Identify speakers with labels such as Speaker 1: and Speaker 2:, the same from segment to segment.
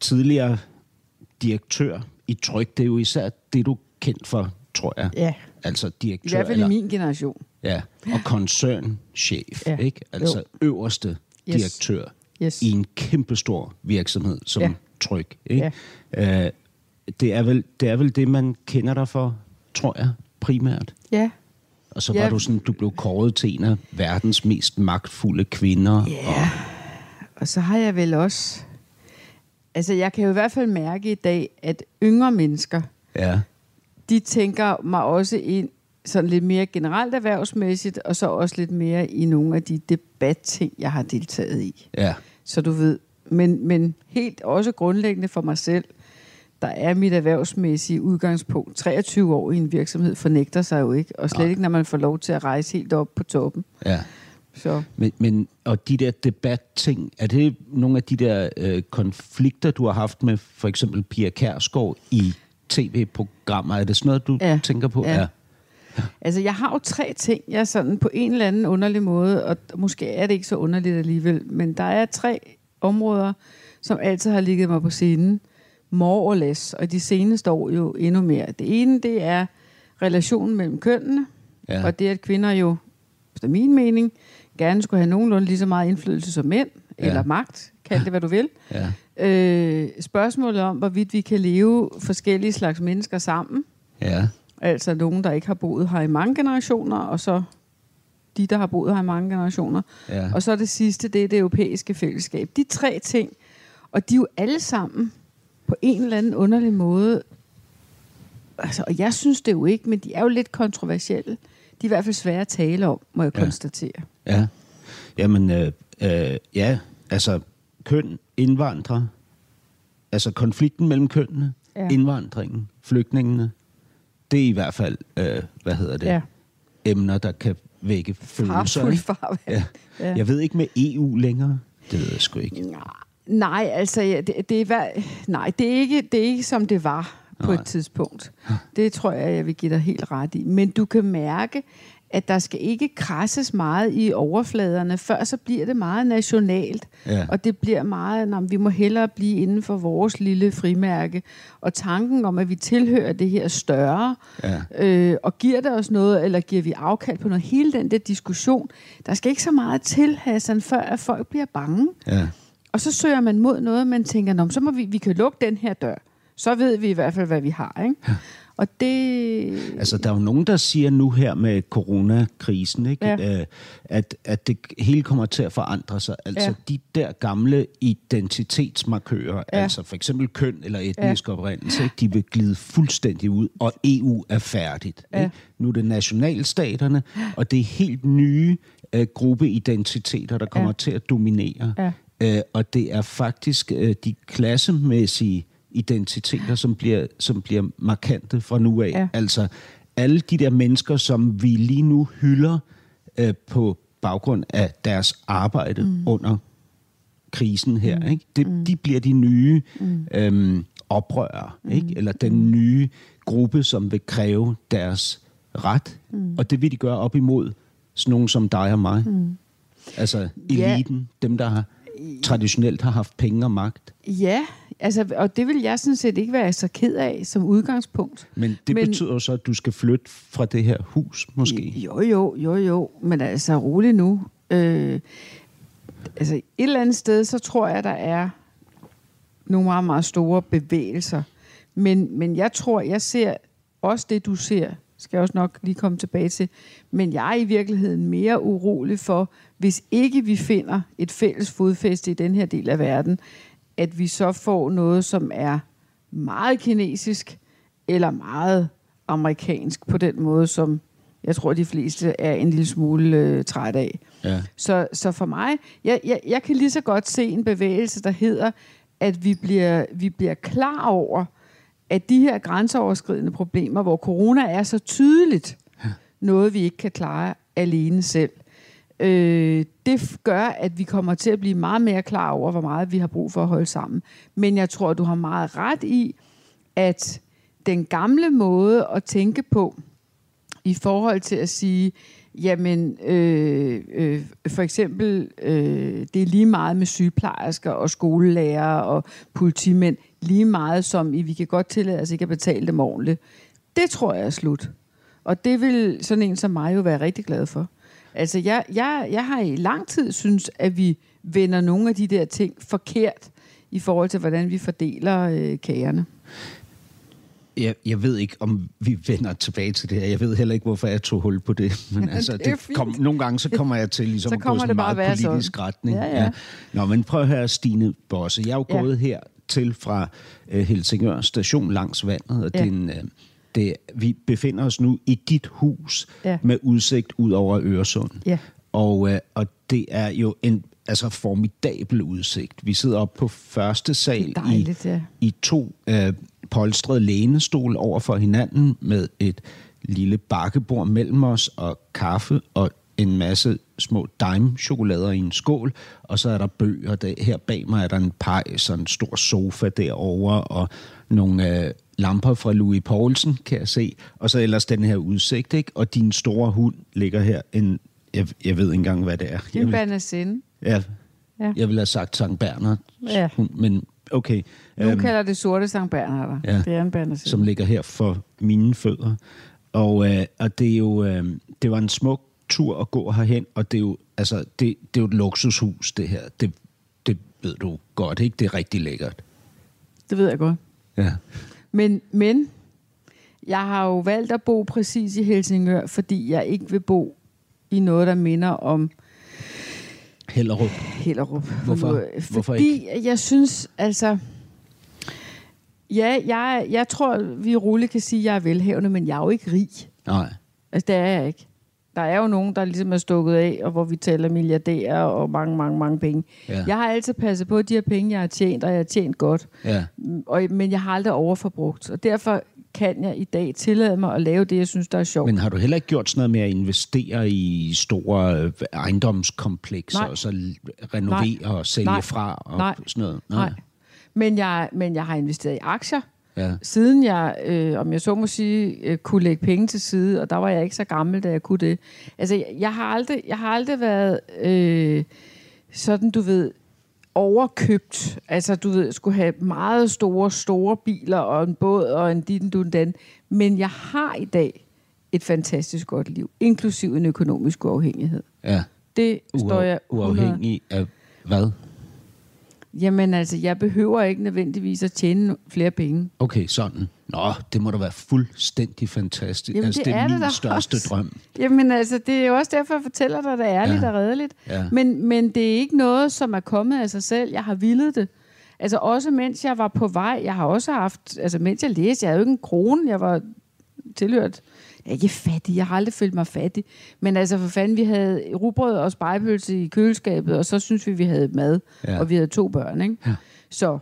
Speaker 1: tidligere direktør i Tryk, det er jo især det, du er kendt for, tror jeg.
Speaker 2: Ja,
Speaker 1: Altså
Speaker 2: i
Speaker 1: direktør,
Speaker 2: hvert fald i min generation.
Speaker 1: ja, og koncernchef,
Speaker 2: Ja,
Speaker 1: ikke? Altså
Speaker 2: jo.
Speaker 1: øverste
Speaker 2: Yes.
Speaker 1: direktør
Speaker 2: Yes.
Speaker 1: i en kæmpestor virksomhed som
Speaker 2: Ja.
Speaker 1: Tryk, ikke? Øh, det, er vel, det er vel det, man kender dig for, tror jeg, primært.
Speaker 2: Ja,
Speaker 1: Og så
Speaker 2: Ja.
Speaker 1: var du sådan, du blev kåret til en af verdens mest magtfulde kvinder.
Speaker 2: Ja. og så har jeg vel også... Altså, jeg kan jo i hvert fald mærke i dag, at yngre mennesker,
Speaker 1: ja.
Speaker 2: de tænker mig også ind sådan lidt mere generelt erhvervsmæssigt, og så også lidt mere i nogle af de debatting, jeg har deltaget i.
Speaker 1: Ja.
Speaker 2: Så du ved, men, men helt også grundlæggende for mig selv, der er mit erhvervsmæssige udgangspunkt. 23 år i en virksomhed fornægter sig jo ikke, og slet
Speaker 1: Nej.
Speaker 2: ikke, når man får lov til at rejse helt op på toppen.
Speaker 1: ja.
Speaker 2: Så
Speaker 1: Men, men, og de der debatting, er det nogle af de der øh, konflikter, du har haft med for eksempel Pia Kærsgaard i tv-programmer? Er det sådan noget, du
Speaker 2: Ja.
Speaker 1: tænker på?
Speaker 2: Ja. Altså, jeg har jo tre ting, jeg sådan på en eller anden underlig måde, og måske er det ikke så underligt alligevel, men der er tre områder, som altid har ligget mig på scenen. More or less, og de seneste år jo endnu mere. Det ene, det er relationen mellem kønnene,
Speaker 1: Ja.
Speaker 2: ja. og det at kvinder jo, efter min mening, gerne skulle have nogenlunde lige så meget indflydelse som mænd,
Speaker 1: Ja.
Speaker 2: eller magt, kald det hvad du vil.
Speaker 1: ja.
Speaker 2: Øh, spørgsmålet om, hvorvidt vi kan leve forskellige slags mennesker sammen,
Speaker 1: ja.
Speaker 2: Altså nogen, der ikke har boet her i mange generationer, og så de, der har boet her i mange generationer.
Speaker 1: Ja.
Speaker 2: Og så det sidste, det er det europæiske fællesskab. De tre ting, og de er jo alle sammen på en eller anden underlig måde, altså, og jeg synes det jo ikke, men de er jo lidt kontroversielle. De er i hvert fald svære at tale om, må jeg
Speaker 1: ja.
Speaker 2: konstatere.
Speaker 1: Ja. Jamen, øh, øh, ja, altså køn, indvandrer, altså konflikten mellem kønnene, ja. Indvandringen, flygtningene, det er i hvert fald, øh, hvad hedder det,
Speaker 2: Ja.
Speaker 1: emner, der kan vække følelser.
Speaker 2: Farvand.
Speaker 1: Ja.
Speaker 2: Ja.
Speaker 1: Jeg ved ikke med EU længere. Det ved jeg sgu ikke.
Speaker 2: Nej, altså, ja, det, det er, nej, det er, ikke, det er ikke, som det var på
Speaker 1: Nej.
Speaker 2: et tidspunkt. Det tror jeg, jeg vil give dig helt ret i. Men du kan mærke, at der skal ikke krasses meget i overfladerne, før så bliver det meget nationalt.
Speaker 1: Ja.
Speaker 2: Og det bliver meget, når vi må hellere blive inden for vores lille frimærke. Og tanken om, at vi tilhører det her større,
Speaker 1: Ja.
Speaker 2: øh, og giver det os noget, eller giver vi afkald på noget. Hele den der diskussion, der skal ikke så meget til, Hassan, før at folk bliver bange.
Speaker 1: Ja.
Speaker 2: Og så søger man mod noget, man tænker, Nå, så må vi, vi kan lukke den her dør. Så ved vi i hvert fald, hvad vi har. Ikke? Og det...
Speaker 1: Altså, der er jo nogen, der siger nu her med coronakrisen, ikke?
Speaker 2: Ja.
Speaker 1: Øh, at, at det hele kommer til at forandre sig. Altså,
Speaker 2: Ja.
Speaker 1: de der gamle identitetsmarkører, ja. Altså for eksempel køn eller etnisk ja. oprindelse, ikke? de vil glide fuldstændig ud, og EU er færdigt.
Speaker 2: Ja.
Speaker 1: Ikke? Nu er det nationalstaterne, og det er helt nye øh, gruppeidentiteter, der kommer
Speaker 2: Ja.
Speaker 1: til at dominere.
Speaker 2: Ja.
Speaker 1: Øh, og det er faktisk øh, de klassemæssige identiteter, som bliver, som bliver markante fra nu af.
Speaker 2: Ja.
Speaker 1: Altså alle de der mennesker, som vi lige nu hylder øh, på baggrund af deres arbejde mm. under krisen her, ikke? Det, mm. de bliver de nye mm. øhm, oprørere, mm. ikke? eller den nye gruppe, som vil kræve deres ret. Mm. Og det vil de gøre op imod sådan nogen som dig og mig. Mm. Altså eliten, dem der har, traditionelt har haft penge og magt.
Speaker 2: Ja, altså, og det vil jeg sådan set ikke være så ked af som udgangspunkt.
Speaker 1: Men det Men, betyder så, at du skal flytte fra det her hus, måske.
Speaker 2: Jo, jo, jo, jo. Men altså, rolig nu. Øh, altså, et eller andet sted, så tror jeg, der er nogle meget, meget store bevægelser. Men, men jeg tror, jeg ser også det, du ser, skal jeg også nok lige komme tilbage til. Men jeg er i virkeligheden mere urolig for, hvis ikke vi finder et fælles fodfæste i den her del af verden, at vi så får noget, som er meget kinesisk eller meget amerikansk på den måde, som jeg tror, de fleste er en lille smule øh, træt af.
Speaker 1: Ja.
Speaker 2: Så, så for mig, jeg, jeg, jeg kan lige så godt se en bevægelse, der hedder, at vi bliver, vi bliver klar over, at de her grænseoverskridende problemer, hvor corona er så tydeligt noget, vi ikke kan klare alene selv, øh, det gør, at vi kommer til at blive meget mere klar over, hvor meget vi har brug for at holde sammen. Men jeg tror, du har meget ret i, at den gamle måde at tænke på, i forhold til at sige, jamen øh, øh, for eksempel, øh, det er lige meget med sygeplejersker og skolelærer og politimænd, lige meget som i, vi kan godt tillade os ikke at betale dem ordentligt. Det tror jeg er slut. Og det vil sådan en som mig jo være rigtig glad for. Altså, jeg, jeg, jeg har i lang tid synes, at vi vender nogle af de der ting forkert i forhold til, hvordan vi fordeler øh, kagerne.
Speaker 1: Jeg, jeg ved ikke, om vi vender tilbage til det her. Jeg ved heller ikke, hvorfor jeg tog hul på det. Men altså,
Speaker 2: det
Speaker 1: det kom, nogle gange så kommer jeg til ligesom
Speaker 2: Så
Speaker 1: at gå
Speaker 2: kommer
Speaker 1: sådan en meget politisk
Speaker 2: sådan.
Speaker 1: retning.
Speaker 2: Ja, ja.
Speaker 1: Nå, men prøv at høre, Stine Bosse. Jeg er jo
Speaker 2: Ja.
Speaker 1: gået her til fra øh, Helsingør station langs vandet, og
Speaker 2: Ja.
Speaker 1: det er en, øh, det, vi befinder os nu i dit hus
Speaker 2: Ja.
Speaker 1: med udsigt ud over Øresund.
Speaker 2: Ja.
Speaker 1: Og, øh, og det er jo en altså formidabel udsigt. Vi sidder oppe på første sal
Speaker 2: dejligt,
Speaker 1: i,
Speaker 2: ja.
Speaker 1: i to øh, polstrede lænestol over for hinanden med et lille bakkebord mellem os og kaffe og en masse små dime-chokolader i en skål, og så er der bøger. Der, her bag mig er der en pejs og en stor sofa derovre, og nogle øh, lamper fra Louis Poulsen, kan jeg se. Og så ellers den her udsigt, ikke? Og din store hund ligger her. En, jeg, jeg ved ikke engang, hvad det er.
Speaker 2: Det er
Speaker 1: ja,
Speaker 2: Ja.
Speaker 1: jeg ville have sagt Sankt Bernard,
Speaker 2: Ja.
Speaker 1: hund, men okay.
Speaker 2: Nogle
Speaker 1: Øhm,
Speaker 2: kalder det sorte Sankt Bernharder.
Speaker 1: Ja.
Speaker 2: Det er en Banacin.
Speaker 1: som ligger her for mine fødder. Og, øh, og det er jo øh, det var en smuk tur at gå herhen, og det er jo altså det, det er jo et luksushus det her. Det, det ved du godt, ikke? Det er rigtig lækkert.
Speaker 2: Det ved jeg godt.
Speaker 1: Ja.
Speaker 2: Men, men jeg har jo valgt at bo præcis i Helsingør, fordi jeg ikke vil bo i noget, der minder om
Speaker 1: Hellerup.
Speaker 2: Hellerup.
Speaker 1: Hvorfor?
Speaker 2: Nu,
Speaker 1: Hvorfor
Speaker 2: fordi jeg synes, altså... Ja, jeg, jeg tror, vi roligt kan sige, at jeg er velhavende, men jeg er jo ikke rig.
Speaker 1: Nej.
Speaker 2: Altså, det er jeg ikke. Der er jo nogen, der ligesom er stukket af, og hvor vi taler milliardærer og mange, mange, mange penge.
Speaker 1: Ja.
Speaker 2: Jeg har altid passet på de her penge, jeg har tjent, og jeg har tjent godt.
Speaker 1: Ja.
Speaker 2: Mm, Og, men jeg har aldrig overforbrugt. Og derfor kan jeg i dag tillade mig at lave det, jeg synes, der er sjovt.
Speaker 1: Men har du heller ikke gjort sådan noget med at investere i store øh, ejendomskomplekser,
Speaker 2: Nej.
Speaker 1: og så renovere og sælge
Speaker 2: Nej.
Speaker 1: fra og
Speaker 2: Nej.
Speaker 1: sådan noget?
Speaker 2: Nej. Men jeg, men jeg har investeret i aktier,
Speaker 1: Ja.
Speaker 2: siden jeg, øh, om jeg så må sige, øh, kunne lægge penge til side, og der var jeg ikke så gammel, da jeg kunne det. Altså, jeg, jeg, har, aldrig, jeg har aldrig været øh, sådan, du ved, overkøbt. Altså, du ved, skulle have meget store, store biler og en båd og en dit du den. Men jeg har i dag et fantastisk godt liv, inklusiv en økonomisk uafhængighed.
Speaker 1: ja.
Speaker 2: Det står jeg 100
Speaker 1: Uafhængig af hvad?
Speaker 2: Jamen altså, jeg behøver ikke nødvendigvis at tjene flere penge.
Speaker 1: Okay, sådan. Nå, det må da være fuldstændig fantastisk.
Speaker 2: Jamen,
Speaker 1: altså,
Speaker 2: det
Speaker 1: det er,
Speaker 2: er det
Speaker 1: min
Speaker 2: da
Speaker 1: største
Speaker 2: også.
Speaker 1: drøm.
Speaker 2: Jamen altså, det er jo også derfor, jeg fortæller dig, det ærligt
Speaker 1: Ja.
Speaker 2: og redeligt.
Speaker 1: Ja.
Speaker 2: Men, men det er ikke noget, som er kommet af sig selv. Jeg har villet det. Altså også mens jeg var på vej, jeg har også haft, altså mens jeg læste, jeg havde jo ikke en krone, jeg var tilhørt. Jeg er ikke fattig, jeg har aldrig følt mig fattig. Men altså for fanden, vi havde rugbrød og spejepølse i køleskabet, og så synes vi, vi havde mad,
Speaker 1: Ja.
Speaker 2: og vi havde to børn, ikke?
Speaker 1: Ja.
Speaker 2: Så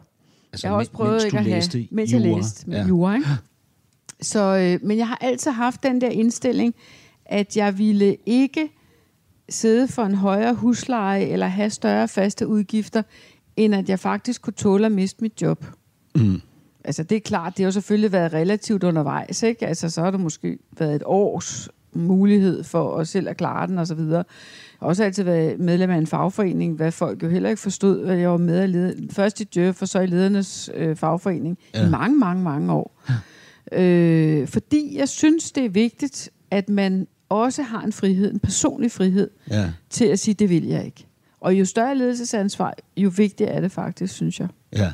Speaker 1: Altså,
Speaker 2: jeg har også prøvet ikke at have, mens jeg
Speaker 1: jura.
Speaker 2: læste med
Speaker 1: ja.
Speaker 2: jura, ikke? Så, øh, men jeg har altid haft den der indstilling, at jeg ville ikke sidde for en højere husleje eller have større faste udgifter, end at jeg faktisk kunne tåle at miste mit job.
Speaker 1: Mm.
Speaker 2: Altså det er klart, det har selvfølgelig været relativt undervejs, ikke? Altså så har det måske været et års mulighed for os selv at klare den og så videre. Jeg har også altid været medlem af en fagforening, hvad folk jo heller ikke forstod, at jeg var med at lede, først i Djøf og så i ledernes øh, fagforening
Speaker 1: Ja.
Speaker 2: ja. i mange, mange, mange år. Øh, fordi jeg synes, det er vigtigt, at man også har en frihed, en personlig frihed,
Speaker 1: Ja,
Speaker 2: til at sige, det vil jeg ikke. Og jo større ledelsesansvar, jo vigtigere er det faktisk, synes jeg.
Speaker 1: ja.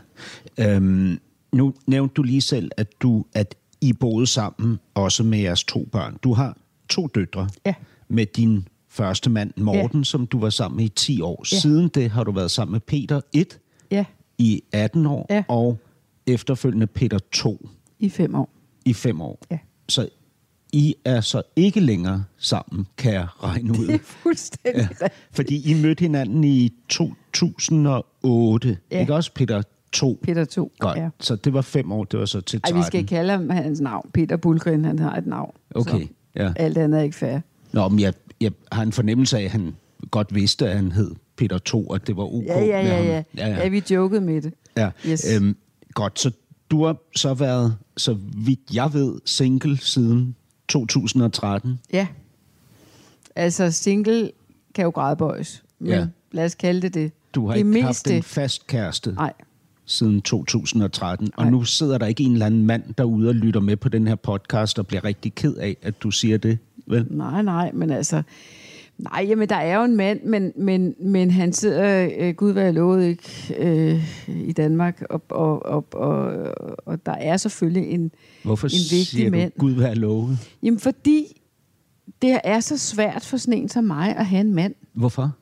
Speaker 1: Øhm, nu nævnte du lige selv, at du at I boede sammen, også med jeres to børn. Du har to døtre
Speaker 2: Ja.
Speaker 1: med din første mand, Morten, ja. som du var sammen med i 10 år.
Speaker 2: Ja.
Speaker 1: Siden det har du været sammen med Peter 1
Speaker 2: Ja,
Speaker 1: i 18 år,
Speaker 2: Ja.
Speaker 1: og efterfølgende Peter 2
Speaker 2: i fem år.
Speaker 1: i 5 år.
Speaker 2: Ja.
Speaker 1: Så I er så ikke længere sammen, kan jeg regne ud.
Speaker 2: Det er fuldstændig
Speaker 1: Ja, fordi I mødte hinanden i 2008, ja.
Speaker 2: Ja.
Speaker 1: ikke også, Peter 2.
Speaker 2: Peter 2.
Speaker 1: Godt.
Speaker 2: Ja.
Speaker 1: Så det var fem år, det var så til 13.
Speaker 2: Ej, vi skal ikke kalde ham hans navn. Peter Bulgren, han har et navn.
Speaker 1: Okay,
Speaker 2: Så
Speaker 1: ja.
Speaker 2: alt andet er ikke fair.
Speaker 1: Nå, men jeg, jeg har en fornemmelse af, at han godt vidste, at han hed Peter 2, og det var OK
Speaker 2: Ja, ja,
Speaker 1: med
Speaker 2: ja,
Speaker 1: ham.
Speaker 2: ja. ja, ja. ja vi jokede med det.
Speaker 1: ja.
Speaker 2: Yes.
Speaker 1: Øhm, godt, så du har så været, så vidt jeg ved, single siden 2013.
Speaker 2: Ja. Altså, single kan jo gradbøjes. Men
Speaker 1: Ja.
Speaker 2: lad os kalde det det.
Speaker 1: Du har
Speaker 2: det
Speaker 1: ikke haft
Speaker 2: meste-
Speaker 1: en fast kæreste
Speaker 2: Nej.
Speaker 1: Siden 2013, og nu sidder der ikke en eller anden mand derude og lytter med på den her podcast og bliver rigtig ked af, at du siger det, vel?
Speaker 2: Nej, nej, men altså... Nej, jamen, der er jo en mand, men, men, men han sidder, øh, gud jeg lovede, ikke, øh, i Danmark, og, og, og, og, og der er selvfølgelig en,
Speaker 1: Hvorfor
Speaker 2: en vigtig
Speaker 1: siger
Speaker 2: mand.
Speaker 1: du, Gud være lovet?
Speaker 2: Jamen, fordi det er så svært for sådan en som mig at have en mand.
Speaker 1: Hvorfor?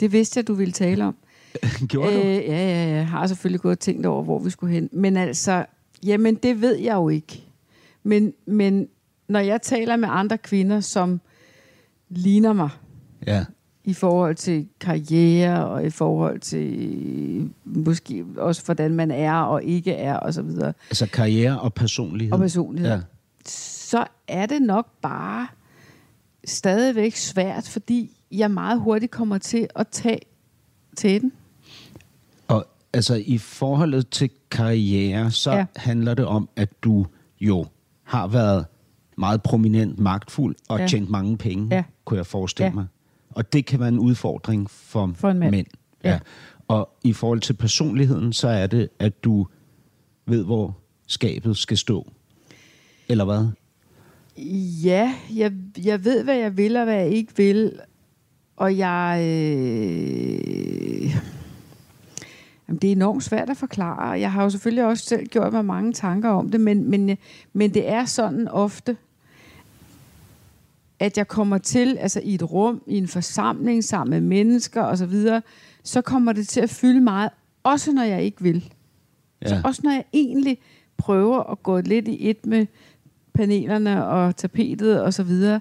Speaker 2: Det vidste jeg, du ville tale om.
Speaker 1: Gjorde øh, du?
Speaker 2: ja, ja, ja. Jeg har selvfølgelig gået og tænkt over, hvor vi skulle hen. Men altså, jamen det ved jeg jo ikke. Men, men når jeg taler med andre kvinder, som ligner mig
Speaker 1: Ja.
Speaker 2: i forhold til karriere og i forhold til måske også hvordan man er og ikke er og så videre
Speaker 1: Altså karriere og personlighed.
Speaker 2: og personlighed,
Speaker 1: Ja.
Speaker 2: ja. så er det nok bare stadigvæk svært, fordi jeg meget hurtigt kommer til at tage til den.
Speaker 1: Altså i forholdet til karriere, så ja. Handler det om, at du jo har været meget prominent, magtfuld og. Ja. tjent mange penge,
Speaker 2: Ja.
Speaker 1: kunne jeg forestille
Speaker 2: Ja.
Speaker 1: mig. Og det kan være en udfordring for,
Speaker 2: For en mand.
Speaker 1: mænd. Ja.
Speaker 2: Ja.
Speaker 1: Og i forhold til personligheden, så er det, at du ved, hvor skabet skal stå. Eller hvad?
Speaker 2: Ja, jeg, jeg ved, hvad jeg vil og hvad jeg ikke vil. Og jeg... Øh, jamen, det er enormt svært at forklare. Jeg har jo selvfølgelig også selv gjort mig mange tanker om det, men, men, men det er sådan ofte, at jeg kommer til, altså i et rum, i en forsamling sammen med mennesker osv., så kommer det til at fylde meget, også når jeg ikke vil. Ja. Så også når jeg egentlig prøver at gå lidt i et med panelerne og tapetet og så videre.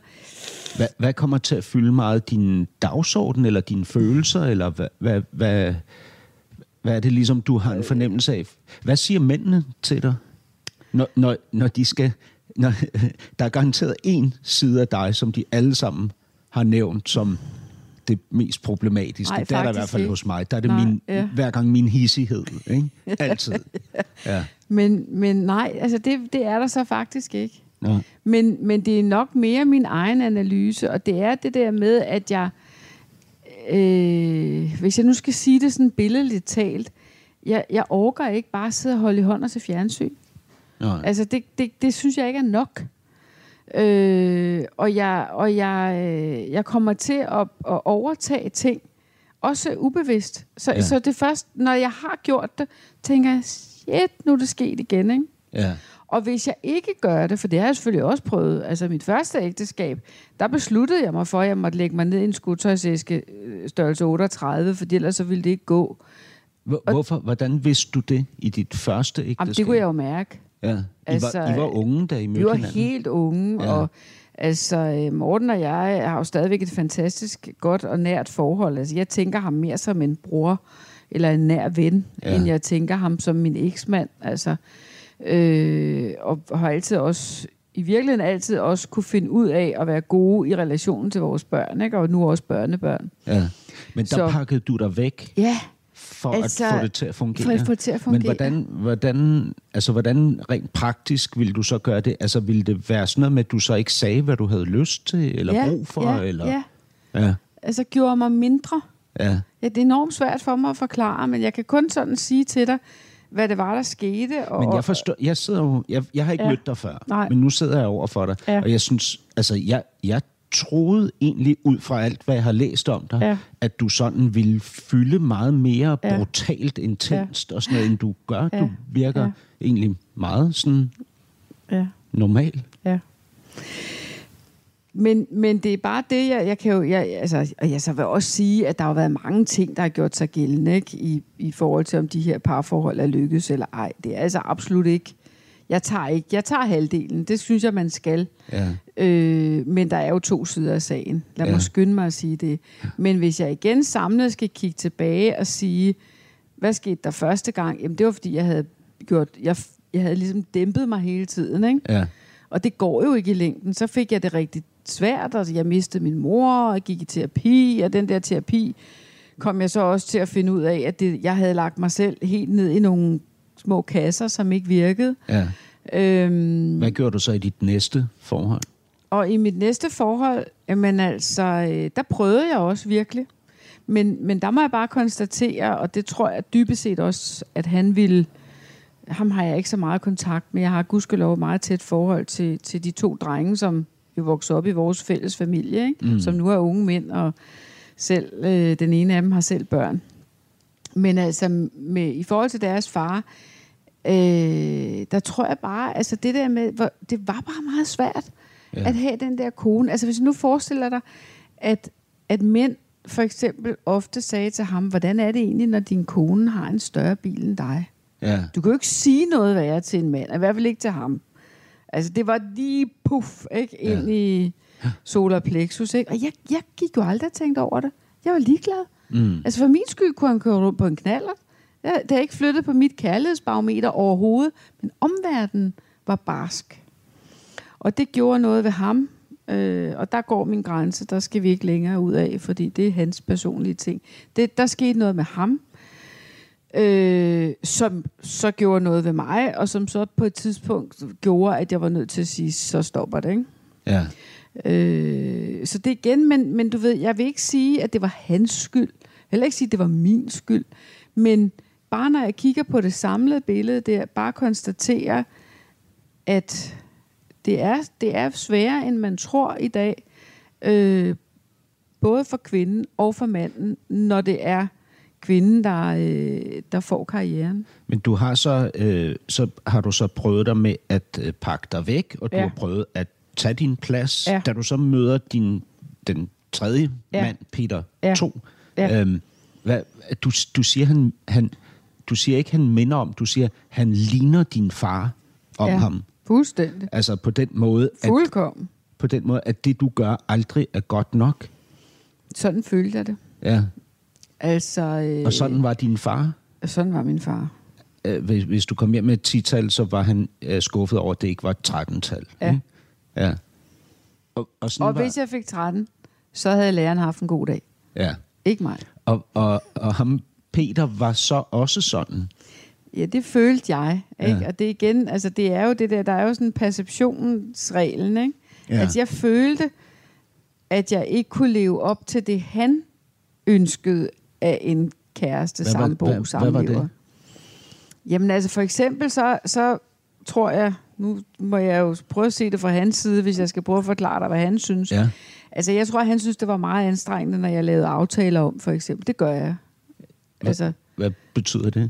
Speaker 1: Hvad, hvad kommer til at fylde meget? Din dagsorden eller dine følelser? Eller hvad, hvad, hvad, hvad er det ligesom, du har en fornemmelse af? Hvad siger mændene til dig, når, når, når de skal... Når, der er garanteret en side af dig, som de alle sammen har nævnt som det mest problematiske.
Speaker 2: Nej,
Speaker 1: det er der i hvert fald
Speaker 2: ikke.
Speaker 1: hos mig. Der er det
Speaker 2: Nej,
Speaker 1: min,
Speaker 2: ja.
Speaker 1: hver gang min hissighed. Ikke? Altid. Ja.
Speaker 2: Men, men nej, altså det, det er der så faktisk ikke.
Speaker 1: Nå.
Speaker 2: Men, men det er nok mere min egen analyse, og det er det der med, at jeg, øh, hvis jeg nu skal sige det sådan billedligt talt, jeg, jeg orker ikke bare at sidde og holde i hånden til fjernsyn.
Speaker 1: Nå.
Speaker 2: Altså, det, det, det synes jeg ikke er nok. Øh, og jeg, og jeg, øh, jeg kommer til at, at overtage ting, også ubevidst. Så,
Speaker 1: Ja.
Speaker 2: så det først, når jeg har gjort det, tænker jeg, shit, nu er det sket igen, ikke?
Speaker 1: Ja.
Speaker 2: Og hvis jeg ikke gør det, for det har jeg selvfølgelig også prøvet, altså mit første ægteskab, der besluttede jeg mig for, at jeg måtte lægge mig ned i en skudtøjsæske øh, størrelse 38, for ellers så ville det ikke gå.
Speaker 1: Hvor, hvorfor, hvordan vidste du det i dit første ægteskab?
Speaker 2: Jamen, det kunne jeg jo mærke.
Speaker 1: Ja. I,
Speaker 2: Altså,
Speaker 1: var, I var unge, da I mødte
Speaker 2: Vi var
Speaker 1: hinanden?
Speaker 2: helt unge,
Speaker 1: Ja.
Speaker 2: og altså, øh, Morten og jeg har jo stadigvæk et fantastisk godt og nært forhold. Altså, jeg tænker ham mere som en bror eller en nær ven,
Speaker 1: ja.
Speaker 2: end jeg tænker ham som min eksmand. Altså, øh, og har altid også, i virkeligheden altid også kunne finde ud af at være gode i relationen til vores børn, ikke? og nu også børnebørn.
Speaker 1: Ja. Men der
Speaker 2: Så-
Speaker 1: pakkede du dig væk
Speaker 2: Ja,
Speaker 1: for
Speaker 2: Altså,
Speaker 1: at få det til at fungere.
Speaker 2: for at få det til at
Speaker 1: Men
Speaker 2: fungere.
Speaker 1: hvordan, hvordan, altså, hvordan rent praktisk ville du så gøre det? Altså, ville det være sådan noget med, at du så ikke sagde, hvad du havde lyst til, eller
Speaker 2: ja,
Speaker 1: brug for?
Speaker 2: ja,
Speaker 1: eller?
Speaker 2: ja.
Speaker 1: ja.
Speaker 2: Altså gjorde mig mindre.
Speaker 1: Ja.
Speaker 2: Ja, det er enormt svært for mig at forklare, men jeg kan kun sådan sige til dig, hvad det var, der skete. Og,
Speaker 1: Men jeg forstår, jeg sidder jo, jeg, jeg har ikke ja.
Speaker 2: Ja.
Speaker 1: mødt dig før,
Speaker 2: Nej.
Speaker 1: men nu sidder jeg over for dig,
Speaker 2: Ja.
Speaker 1: og jeg synes, altså, jeg, jeg troede egentlig ud fra alt, hvad jeg har læst om dig,
Speaker 2: Ja.
Speaker 1: at du sådan ville fylde meget mere
Speaker 2: Ja.
Speaker 1: brutalt, intenst og sådan noget, end du gør.
Speaker 2: Ja.
Speaker 1: Du virker
Speaker 2: Ja.
Speaker 1: egentlig meget sådan
Speaker 2: Ja,
Speaker 1: normal.
Speaker 2: ja. Men, men det er bare det, jeg, jeg kan jo... Jeg, altså, og jeg så vil også sige, at der har været mange ting, der har gjort sig gældende ikke? I, i forhold til, om de her parforhold er lykkedes eller ej. Det er altså absolut ikke... Jeg tager ikke... Jeg tager halvdelen. Det synes jeg, man skal.
Speaker 1: Ja.
Speaker 2: Øh, men der er jo to sider af sagen. Lad
Speaker 1: Ja.
Speaker 2: ja. mig skynde mig at sige det. Men hvis jeg igen samlet skal kigge tilbage og sige, hvad skete der første gang? Jamen, det var, fordi jeg havde gjort... Jeg, jeg havde ligesom dæmpet mig hele tiden, ikke?
Speaker 1: Ja.
Speaker 2: Og det går jo ikke i længden. Så fik jeg det rigtig svært, og jeg mistede min mor, og gik i terapi, og den der terapi kom jeg så også til at finde ud af, at det, jeg havde lagt mig selv helt ned i nogle små kasser, som ikke virkede.
Speaker 1: ja.
Speaker 2: Øhm,
Speaker 1: Hvad gjorde du så i dit næste forhold?
Speaker 2: og i mit næste forhold, jamen altså, øh, der prøvede jeg også virkelig. Men, men der må jeg bare konstatere, og det tror jeg dybest set også, at han ville... Ham har jeg ikke så meget kontakt med. Jeg har gudskelov meget tæt forhold til, til de to drenge, som jo voksede op i vores fælles familie, ikke? Mm. som nu er unge mænd, og selv øh, den ene af dem har selv børn. Men altså, med, i forhold til deres far, øh, der tror jeg bare, altså det der med, hvor, det var bare meget svært
Speaker 1: ja.
Speaker 2: at have den der kone. Altså hvis du nu forestiller dig, at, at mænd for eksempel ofte sagde til ham, hvordan er det egentlig, når din kone har en større bil end dig?
Speaker 1: Ja.
Speaker 2: Du kan jo ikke sige noget værre til en mand, i hvert fald ikke til ham. Altså, det var lige puff, ikke? Ind i solar plexus, ikke? Og jeg, jeg gik jo aldrig og tænkte over det. Jeg var ligeglad.
Speaker 1: Mm.
Speaker 2: Altså, for min skyld kunne han køre rundt på en knaller. Jeg, det har ikke flyttet på mit kærlighedsbarometer overhovedet, men omverdenen var barsk. Og det gjorde noget ved ham, øh, og der går min grænse, der skal vi ikke længere ud af, fordi det er hans personlige ting. Det, der skete noget med ham, øh, som så gjorde noget ved mig, og som så på et tidspunkt gjorde, at jeg var nødt til at sige, så stopper det, ikke?
Speaker 1: Ja.
Speaker 2: Øh, så det igen, men, men du ved, jeg vil ikke sige, at det var hans skyld. Heller ikke sige, at det var min skyld. Men bare når jeg kigger på det samlede billede, det er bare konstatere, at det er, det er sværere, end man tror i dag. Øh, både for kvinden og for manden, når det er kvinden, der, øh, der får karrieren.
Speaker 1: Men du har så, øh, så har du så prøvet dig med at øh, pakke dig væk, og du
Speaker 2: Ja.
Speaker 1: har prøvet at tage din plads.
Speaker 2: Ja.
Speaker 1: Da du så møder din, den tredje
Speaker 2: Ja.
Speaker 1: mand, Peter
Speaker 2: Ja.
Speaker 1: 2,
Speaker 2: Ja.
Speaker 1: øhm, hvad, du, du siger, han, han, du siger ikke, han minder om, du siger, han ligner din far om
Speaker 2: Ja.
Speaker 1: ham.
Speaker 2: Fuldstændig.
Speaker 1: Altså på den måde, at,
Speaker 2: Fuldkommen.
Speaker 1: på den måde, at det du gør aldrig er godt nok.
Speaker 2: Sådan følte jeg det.
Speaker 1: Ja.
Speaker 2: Altså, øh,
Speaker 1: Og sådan var din far.
Speaker 2: sådan var min far.
Speaker 1: Øh, hvis, hvis du kom hjem med et 10-tal, så var han øh, skuffet over, at det ikke var et 13-tal.
Speaker 2: Ja.
Speaker 1: ikke? ja. Og, og, sådan
Speaker 2: Og
Speaker 1: var,
Speaker 2: hvis jeg fik 13, så havde læreren haft en god dag.
Speaker 1: ja.
Speaker 2: Ikke mig.
Speaker 1: og, og, og ham, Peter, var så også sådan.
Speaker 2: Ja, det følte jeg. Ikke?
Speaker 1: Ja.
Speaker 2: Og det igen, altså det er jo det der, der er jo sådan perceptionsreglen, ikke?
Speaker 1: Ja.
Speaker 2: At jeg følte, at jeg ikke kunne leve op til det, han ønskede af en kæreste,
Speaker 1: Hvad var-
Speaker 2: sambo,
Speaker 1: hvad- hvad var
Speaker 2: samlever.
Speaker 1: det?
Speaker 2: Jamen altså for eksempel, så, så tror jeg, nu må jeg jo prøve at se det fra hans side, hvis jeg skal prøve at forklare dig, hvad han synes.
Speaker 1: Ja.
Speaker 2: Altså jeg tror, han synes, det var meget anstrengende, når jeg lavede aftaler om, for eksempel. Det gør jeg. Altså,
Speaker 1: Hvad betyder det?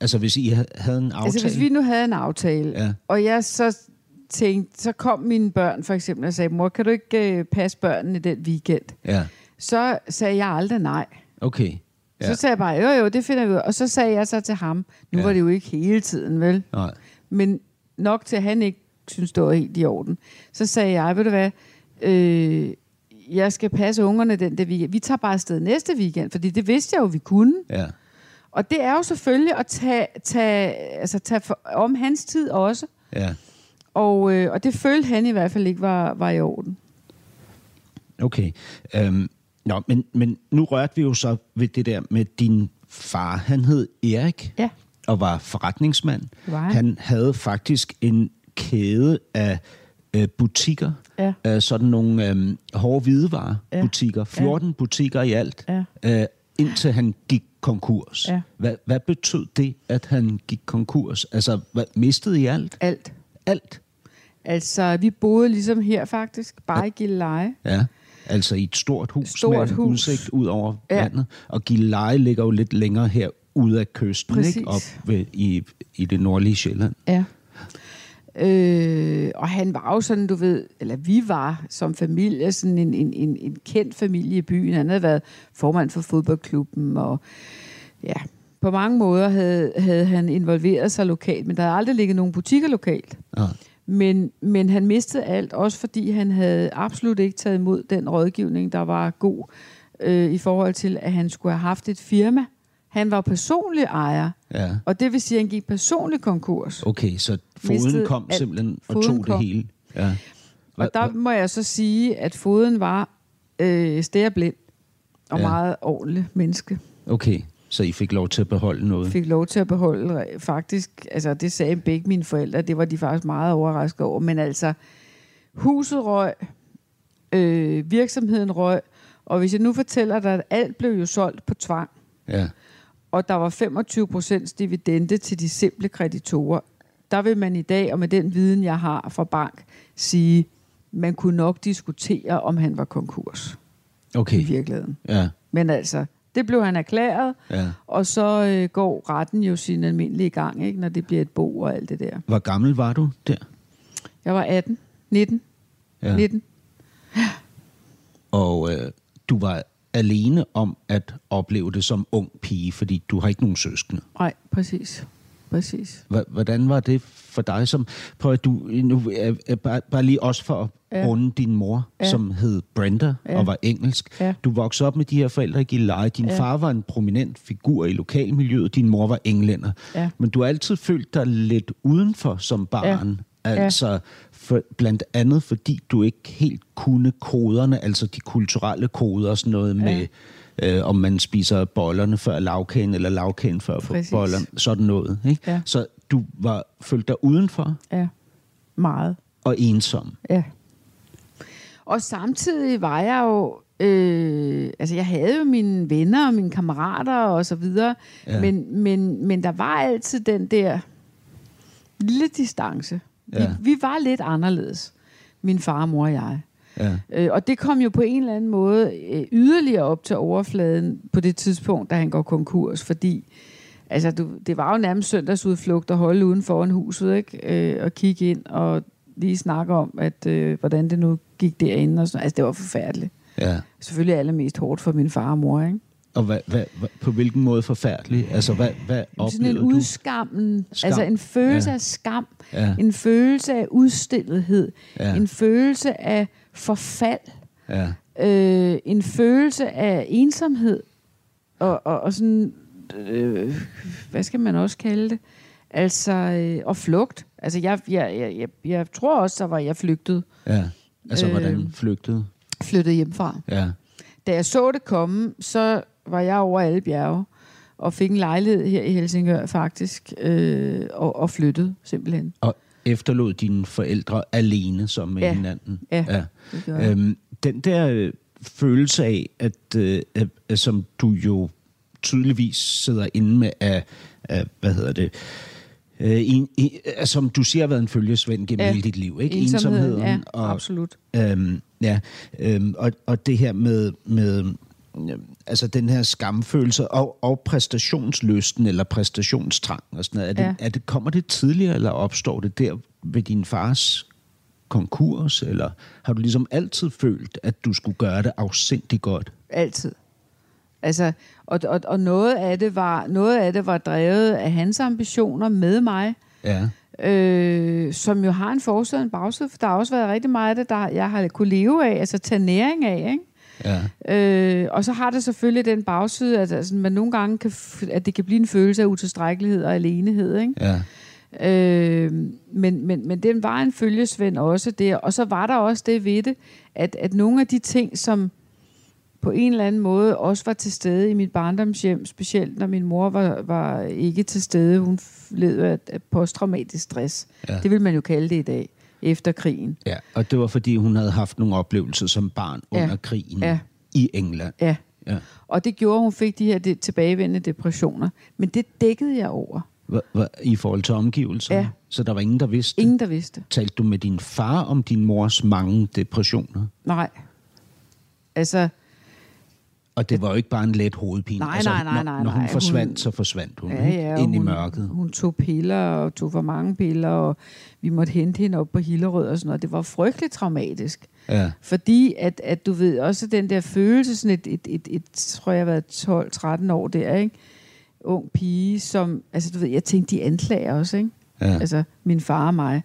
Speaker 1: Altså, hvis I ha- havde en aftale...
Speaker 2: Altså hvis vi nu havde en aftale,
Speaker 1: ja.
Speaker 2: og jeg så tænkte, så kom mine børn for eksempel og sagde, mor, kan du ikke øh, passe børnene den weekend?
Speaker 1: Ja,
Speaker 2: Så sagde jeg aldrig nej.
Speaker 1: okay.
Speaker 2: Ja. Så sagde jeg bare, jo jo, det finder vi ud. Og så sagde jeg så til ham, nu
Speaker 1: ja.
Speaker 2: var det jo ikke hele tiden, vel?
Speaker 1: Nej.
Speaker 2: Men nok til, at han ikke synes, det var helt i orden. Så sagde jeg, ved du hvad, øh, jeg skal passe ungerne den der weekend. Vi tager bare afsted næste weekend, fordi det vidste jeg jo, vi kunne.
Speaker 1: Ja.
Speaker 2: Og det er jo selvfølgelig at tage, tage, altså tage for, om hans tid også.
Speaker 1: Ja.
Speaker 2: Og, øh, og det følte han i hvert fald ikke var, var i orden.
Speaker 1: Okay. Øhm, nå, men, men nu rørte vi jo så ved det der med din far. Han hed Erik
Speaker 2: Ja.
Speaker 1: og var forretningsmand.
Speaker 2: Var han.
Speaker 1: havde faktisk en kæde af øh, butikker.
Speaker 2: Ja.
Speaker 1: Øh, sådan nogle øh, hårde hvidevarebutikker. 14 butikker i alt.
Speaker 2: Ja.
Speaker 1: Øh, indtil han gik konkurs.
Speaker 2: Ja.
Speaker 1: Hvad, hvad betød det, at han gik konkurs? Altså, hvad, mistede I alt?
Speaker 2: Alt.
Speaker 1: Alt?
Speaker 2: Altså, vi boede ligesom her faktisk, bare i Gilleleje.
Speaker 1: Ja, altså i et stort hus
Speaker 2: Stort
Speaker 1: med en
Speaker 2: hus.
Speaker 1: udsigt ud over
Speaker 2: Ja.
Speaker 1: vandet. Og Gilleleje ligger jo lidt længere her ude af kysten,
Speaker 2: Præcis.
Speaker 1: ikke? op ved, i, i det nordlige Sjælland.
Speaker 2: Ja. Øh, og han var jo sådan, du ved, eller vi var som familie sådan en, en, en, en kendt familie i byen. Han havde været formand for fodboldklubben, og ja, på mange måder havde, havde han involveret sig lokalt, men der havde aldrig ligget nogen butikker lokalt.
Speaker 1: Ja.
Speaker 2: Men, men han mistede alt, også fordi han havde absolut ikke taget imod den rådgivning, der var god øh, i forhold til, at han skulle have haft et firma. Han var personlig ejer,
Speaker 1: Ja.
Speaker 2: og det vil sige, at han gik personlig konkurs.
Speaker 1: Okay, så foden
Speaker 2: Mistede
Speaker 1: kom
Speaker 2: alt.
Speaker 1: simpelthen og
Speaker 2: Foden
Speaker 1: tog det
Speaker 2: kom.
Speaker 1: hele. Ja.
Speaker 2: Og der må jeg så sige, at foden var øh, stærblind og
Speaker 1: ja.
Speaker 2: meget ordentlig menneske.
Speaker 1: Okay, så I fik lov til at beholde noget.
Speaker 2: Fik lov til at beholde faktisk, altså det sagde begge mine forældre, det var de faktisk meget overrasket over, men altså huset røg, øh, virksomheden røg, og hvis jeg nu fortæller dig, at alt blev jo solgt på tvang,
Speaker 1: Ja.
Speaker 2: og der var 25 procents dividende til de simple kreditorer, der vil man i dag, og med den viden, jeg har fra bank, sige, man kunne nok diskutere, om han var konkurs i
Speaker 1: Okay,
Speaker 2: virkeligheden.
Speaker 1: ja.
Speaker 2: Men altså, det blev han erklæret,
Speaker 1: ja.
Speaker 2: og så øh, går retten jo sin almindelige gang, ikke, når det bliver et bo og alt det der.
Speaker 1: Hvor gammel var du der?
Speaker 2: Jeg var 18, 19,
Speaker 1: Ja.
Speaker 2: ja. 19.
Speaker 1: Og øh, du var alene om at opleve det som ung pige, fordi du har ikke nogen søskende.
Speaker 2: Nej, præcis. Præcis.
Speaker 1: Hvordan var det for dig som... Prøv at du... Nu, bare, bare lige også for at
Speaker 2: Ja.
Speaker 1: runde din mor,
Speaker 2: Ja.
Speaker 1: som hed Brenda
Speaker 2: Ja.
Speaker 1: og var engelsk.
Speaker 2: Ja.
Speaker 1: Du voksede op med de her forældre i Gilleleje. Din
Speaker 2: ja.
Speaker 1: far var en prominent figur i lokalmiljøet. Din mor var englænder.
Speaker 2: Ja.
Speaker 1: Men du har altid følt dig lidt udenfor som barn.
Speaker 2: Ja.
Speaker 1: Altså, for, blandt andet fordi du ikke helt kunne koderne, altså de kulturelle koder og sådan noget
Speaker 2: Ja.
Speaker 1: med, øh, om man spiser bollerne før lavkagen, eller lavkagen før
Speaker 2: Præcis.
Speaker 1: bollerne, sådan noget. Ikke?
Speaker 2: Ja.
Speaker 1: Så du var følte dig udenfor
Speaker 2: Ja, meget.
Speaker 1: og ensom.
Speaker 2: Ja. Og samtidig var jeg jo... Øh, altså, jeg havde jo mine venner og mine kammerater og så videre.
Speaker 1: Ja.
Speaker 2: Men, men, men der var altid den der lille distance. Ja. Vi, vi var lidt anderledes, min far, mor og jeg.
Speaker 1: Ja.
Speaker 2: Øh, og det kom jo på en eller anden måde øh, yderligere op til overfladen på det tidspunkt, da han går konkurs, fordi altså, du, det var jo nærmest søndagsudflugt at holde uden foran huset, ikke? Øh, og kigge ind og lige snakke om, at øh, hvordan det nu gik derinde. Og sådan. Altså, det var forfærdeligt.
Speaker 1: ja.
Speaker 2: Selvfølgelig allermest hårdt for min far og mor, ikke?
Speaker 1: Og hvad, hvad, hvad, på hvilken måde forfærdelig? Altså, hvad, hvad
Speaker 2: Sådan en
Speaker 1: oplevede
Speaker 2: udskammen,
Speaker 1: Skam.
Speaker 2: altså en følelse
Speaker 1: Ja.
Speaker 2: af skam,
Speaker 1: Ja.
Speaker 2: en følelse af udstillethed,
Speaker 1: Ja.
Speaker 2: en følelse af forfald,
Speaker 1: Ja.
Speaker 2: øh, en følelse af ensomhed og, og, og sådan, øh, hvad skal man også kalde det? Altså, øh, og flugt. Altså, jeg, jeg, jeg, jeg, jeg tror også, der var jeg flygtede,
Speaker 1: ja. Altså,
Speaker 2: Øh.
Speaker 1: hvordan flygtede?
Speaker 2: flyttede hjemmefra.
Speaker 1: Ja.
Speaker 2: Da jeg så det komme, så var jeg over alle bjerge og fik en lejlighed her i Helsingør faktisk, øh, og, og flyttede simpelthen.
Speaker 1: Og efterlod dine forældre alene som med
Speaker 2: Ja.
Speaker 1: hinanden.
Speaker 2: Ja,
Speaker 1: ja.
Speaker 2: det.
Speaker 1: Øhm, den der øh, følelse af, at, øh, som du jo tydeligvis sidder inde med af, af hvad hedder det, øh, en, en, altså, som du siger har været en følgesvend gennem
Speaker 2: Ja.
Speaker 1: hele dit liv, ikke?
Speaker 2: Ensomheden, ja,
Speaker 1: og,
Speaker 2: absolut.
Speaker 1: Øhm, ja, øhm, og, og det her med, med altså den her skamfølelse og, og præstationslysten eller præstationstrang og sådan noget. Er det,
Speaker 2: Ja.
Speaker 1: er det, kommer det tidligere, eller opstår det der ved din fars konkurs, eller har du ligesom altid følt, at du skulle gøre det afsindig godt?
Speaker 2: Altid. Altså, og, og, og noget, af det var, noget af det var drevet af hans ambitioner med mig,
Speaker 1: Ja,
Speaker 2: øh, som jo har en forside og en bagside, for der har også været rigtig meget af det, der jeg har kunne leve af, altså tage næring af, ikke?
Speaker 1: Ja,
Speaker 2: Øh, og så har det selvfølgelig den bagside, at altså, man nogle gange kan, at det kan blive en følelse af utilstrækkelighed og alenehed. Ikke?
Speaker 1: ja,
Speaker 2: Øh, men, men, men den var en følgesvend også der. Og så var der også det ved det, at, at nogle af de ting, som på en eller anden måde også var til stede i mit barndomshjem, specielt når min mor var, var ikke til stede, hun led af, af posttraumatisk stress.
Speaker 1: Ja.
Speaker 2: Det vil man jo kalde det i dag, efter krigen.
Speaker 1: ja. Og det var, fordi hun havde haft nogle oplevelser som barn
Speaker 2: Ja.
Speaker 1: under krigen
Speaker 2: Ja.
Speaker 1: i England.
Speaker 2: Ja.
Speaker 1: Ja.
Speaker 2: Og det gjorde, at hun fik de her de, tilbagevendende depressioner. Men det dækkede jeg over.
Speaker 1: Hva, hva, I forhold til omgivelserne?
Speaker 2: Ja.
Speaker 1: Så der var ingen, der vidste?
Speaker 2: Ingen, der vidste.
Speaker 1: Talte du med din far om din mors mange depressioner?
Speaker 2: Nej. Altså,
Speaker 1: Og det var jo ikke bare en let hovedpine.
Speaker 2: Nej,
Speaker 1: altså,
Speaker 2: nej, nej,
Speaker 1: når,
Speaker 2: nej,
Speaker 1: Når hun
Speaker 2: nej.
Speaker 1: forsvandt,
Speaker 2: Hun-
Speaker 1: så forsvandt hun
Speaker 2: ja, ja,
Speaker 1: ind i
Speaker 2: hun,
Speaker 1: mørket.
Speaker 2: Hun tog piller og tog for mange piller, og vi måtte hente hende op på Hillerød og sådan noget. Det var frygteligt traumatisk.
Speaker 1: Ja,
Speaker 2: Fordi at, at du ved, også den der følelse, sådan et, et, et, et tror jeg været 12-13 år der, ikke? Ung pige, som, altså du ved, jeg tænkte, de anklager også, ikke?
Speaker 1: ja.
Speaker 2: Altså min far og mig.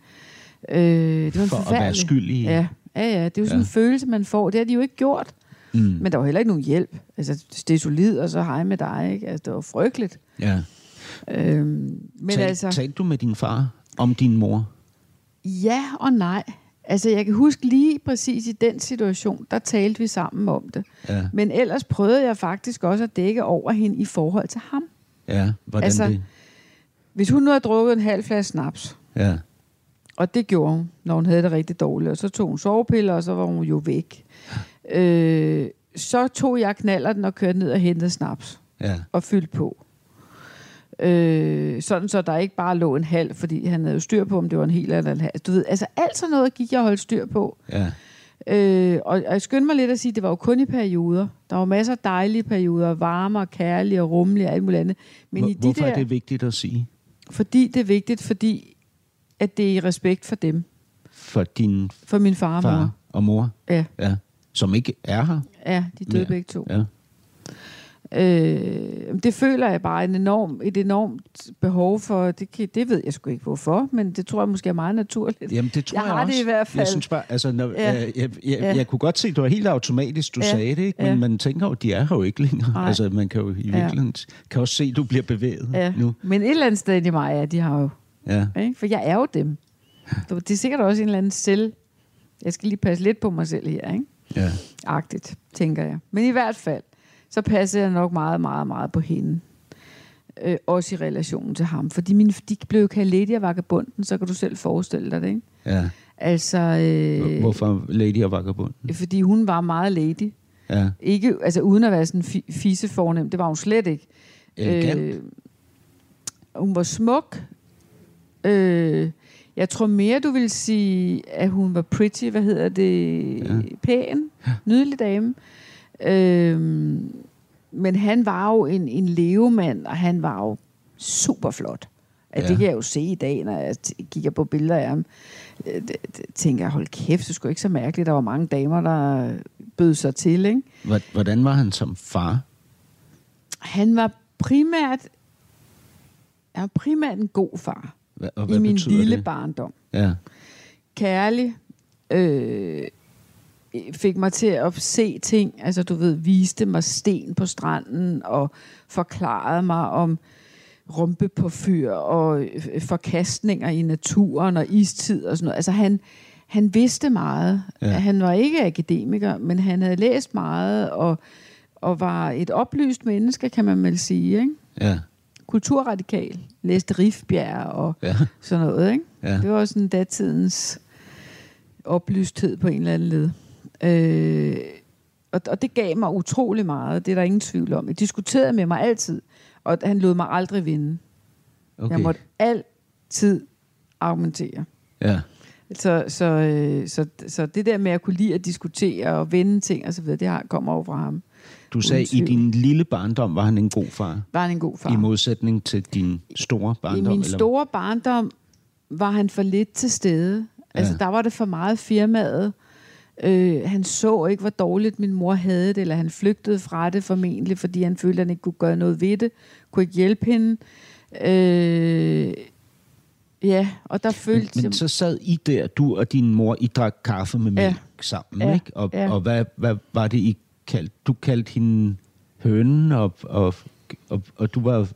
Speaker 2: Øh, det var
Speaker 1: For at være
Speaker 2: forfærdelig-
Speaker 1: skyld i-
Speaker 2: Ja, ja, ja. Det er jo sådan
Speaker 1: Ja.
Speaker 2: en følelse, man får. Det har de jo ikke gjort. Mm. Men der var heller ikke nogen hjælp. Altså, det er solid, og så hej med dig, ikke? Altså, det var frygteligt.
Speaker 1: Ja.
Speaker 2: Øhm, men
Speaker 1: Tal,
Speaker 2: altså...
Speaker 1: Talte du med din far om din mor?
Speaker 2: Ja og nej. Altså, jeg kan huske lige præcis i den situation, der talte vi sammen om det.
Speaker 1: Ja.
Speaker 2: Men ellers prøvede jeg faktisk også at dække over hende i forhold til ham.
Speaker 1: Ja, hvordan
Speaker 2: Altså-
Speaker 1: det?
Speaker 2: Hvis hun nu havde drukket en halv flaske snaps,
Speaker 1: Ja.
Speaker 2: Og det gjorde hun, når hun havde det rigtig dårligt, og så tog hun sovepiller, og så var hun jo væk. Øh, så tog jeg knaller den og kørte ned og hentede snaps
Speaker 1: Ja.
Speaker 2: og fyldte på. Øh, sådan så der ikke bare lå en halv, fordi han havde jo styr på, om det var en hel eller en halv. Du ved, altså alt sådan noget gik jeg og holdt styr på.
Speaker 1: Ja.
Speaker 2: Øh, og, og jeg skynder mig lidt at sige, at det var jo kun i perioder. Der var masser af dejlige perioder, varme og kærlige og rummelige og alt muligt andet. Men
Speaker 1: Hvor,
Speaker 2: i de
Speaker 1: hvorfor
Speaker 2: der,
Speaker 1: er det vigtigt at sige?
Speaker 2: Fordi det er vigtigt, fordi at det er i respekt for dem.
Speaker 1: For din
Speaker 2: For min far og
Speaker 1: far
Speaker 2: mor.
Speaker 1: og mor,
Speaker 2: Ja,
Speaker 1: ja, som ikke er her.
Speaker 2: ja, de døde
Speaker 1: mere.
Speaker 2: begge to.
Speaker 1: Ja.
Speaker 2: Øh, det føler jeg bare en enorm, et enormt behov for. Det, kan, det ved jeg sgu ikke hvorfor, men det tror jeg måske er meget naturligt.
Speaker 1: Jamen, det tror
Speaker 2: Jeg
Speaker 1: jeg,
Speaker 2: har det
Speaker 1: også.
Speaker 2: i hvert fald.
Speaker 1: Jeg synes bare, altså, når,
Speaker 2: Ja.
Speaker 1: ja. jeg, jeg, jeg,
Speaker 2: Ja.
Speaker 1: jeg kunne godt se, det var helt automatisk, du
Speaker 2: Ja.
Speaker 1: sagde det, ikke? men
Speaker 2: Ja.
Speaker 1: man tænker jo, de er her jo ikke længere.
Speaker 2: Nej.
Speaker 1: Altså, man kan jo i
Speaker 2: Ja.
Speaker 1: virkeligheden kan også se, at du bliver bevæget
Speaker 2: Ja.
Speaker 1: nu.
Speaker 2: Men et eller andet sted i mig er de har jo.
Speaker 1: Ja.
Speaker 2: Ikke? For jeg er jo dem. Det er sikkert også en eller anden selv. Jeg skal lige passe lidt på mig selv her, ikke?
Speaker 1: Ja.
Speaker 2: Agtigt, tænker jeg. Men i hvert fald, så passer jeg nok meget, meget, meget på hende. Øh, også i relationen til ham. Fordi mine, de blev jo kaldt Lady og Vagabunden, så kan du selv forestille dig det, ikke?
Speaker 1: ja.
Speaker 2: Altså, øh,
Speaker 1: Hvorfor Lady og Vagabunden?
Speaker 2: fordi hun var meget lady.
Speaker 1: Ja.
Speaker 2: Ikke, altså uden at være sådan fi- fisse fornem. Det var hun slet ikke.
Speaker 1: Elegant.
Speaker 2: Øh, hun var smuk. Øh, jeg tror mere, du vil sige, at hun var pretty, hvad hedder det,
Speaker 1: Ja.
Speaker 2: ja. pæn, nydelig dame. Øh, men han var jo en, en levemand, og han var jo super flot. Ja.
Speaker 1: Ja.
Speaker 2: Det kan jeg jo se i dag, når jeg kigger på billeder af ham. Øh, tænker jeg, hold kæft, det skulle ikke så mærkeligt. Der var mange damer, der bød sig til, ikke?
Speaker 1: Hvor- Hvordan var han som far?
Speaker 2: Han var primært, han var primært en god far
Speaker 1: Hva- Og
Speaker 2: i
Speaker 1: hvad
Speaker 2: min
Speaker 1: betyder
Speaker 2: lille
Speaker 1: det?
Speaker 2: barndom.
Speaker 1: Ja.
Speaker 2: Kærlig, øh, fik mig til at se ting, altså du ved, viste mig sten på stranden og forklarede mig om rumpe på fyr og øh, forkastninger i naturen og istid og sådan noget. Altså han, han vidste meget.
Speaker 1: Ja.
Speaker 2: Han var ikke akademiker, men han havde læst meget og, og var et oplyst menneske, kan man vel sige. Ikke?
Speaker 1: Ja.
Speaker 2: Kulturradikal. Læste Rifbjerg og
Speaker 1: Ja.
Speaker 2: sådan noget. Ikke?
Speaker 1: Ja.
Speaker 2: Det var sådan datidens oplysthed på en eller anden led. Øh, og, og det gav mig utrolig meget, det er der ingen tvivl om. Jeg diskuterede med mig altid, og han lod mig aldrig vinde. Okay. Jeg måtte altid argumentere.
Speaker 1: Ja.
Speaker 2: Så, så, øh, så, så det der med at kunne lide at diskutere og vende ting og så videre, det har, kommer over fra ham.
Speaker 1: Du sagde, i din lille barndom var han en god far,
Speaker 2: Var han en god far?
Speaker 1: i modsætning til din store
Speaker 2: I
Speaker 1: barndom?
Speaker 2: min store barndom var han for lidt til stede. Altså,
Speaker 1: Ja.
Speaker 2: der var det for meget firmaet. Øh, han så ikke, hvor dårligt min mor havde det, eller han flygtede fra det formentlig, fordi han følte, at han ikke kunne gøre noget ved det, kunne ikke hjælpe hende. Øh, ja, og der følte
Speaker 1: Men, men så sad I der, du og din mor, I drak kaffe med mælk
Speaker 2: Ja.
Speaker 1: sammen,
Speaker 2: Ja.
Speaker 1: ikke? Og,
Speaker 2: Ja.
Speaker 1: og hvad, hvad var det, I kaldte? Du kaldte hende hønen, og, og, og, og du var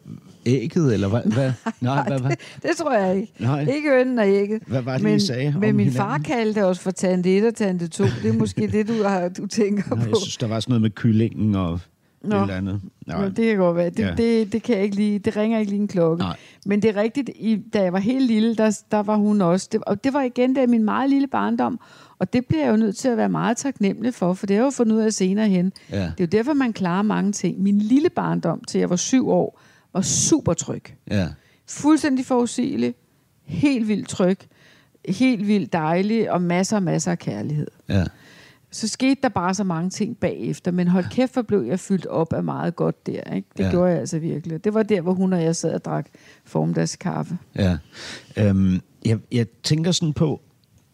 Speaker 1: ægget, eller hvad? hvad? Nej, hvad, hvad,
Speaker 2: det tror jeg ikke.
Speaker 1: Nej.
Speaker 2: Ikke ønden og ægget.
Speaker 1: hvad var det,
Speaker 2: men,
Speaker 1: I sagde
Speaker 2: Men min
Speaker 1: hinanden?
Speaker 2: far kaldte os for tante 1 og tante 2. Det er måske det, du, har, du tænker
Speaker 1: Nå,
Speaker 2: på.
Speaker 1: jeg synes, der var sådan noget med kyllingen og
Speaker 2: Nå.
Speaker 1: eller andet.
Speaker 2: Nå, det kan godt være. Det,
Speaker 1: Ja.
Speaker 2: det, det kan jeg ikke lige, det ringer ikke lige en klokke.
Speaker 1: Nej.
Speaker 2: Men det er rigtigt, i, da jeg var helt lille, der, der var hun også. Det, og det var igen der min meget lille barndom. Og det bliver jeg jo nødt til at være meget taknemmelig for, for det har jeg jo fundet ud af senere hen.
Speaker 1: Ja.
Speaker 2: Det er jo derfor, man klarer mange ting. Min lille barndom, til jeg var syv år, var super tryg.
Speaker 1: Ja.
Speaker 2: Fuldstændig forudsigelig. Helt vildt tryg. Helt vildt dejlig, og masser og masser af kærlighed.
Speaker 1: Ja.
Speaker 2: Så skete der bare så mange ting bagefter, men hold kæft, hvor blev jeg fyldt op af meget godt der. Ikke? Det
Speaker 1: Ja.
Speaker 2: gjorde jeg altså virkelig. Det var der, hvor hun og jeg sad og drak formiddagskaffe.
Speaker 1: Ja. Øhm, jeg, jeg tænker sådan på,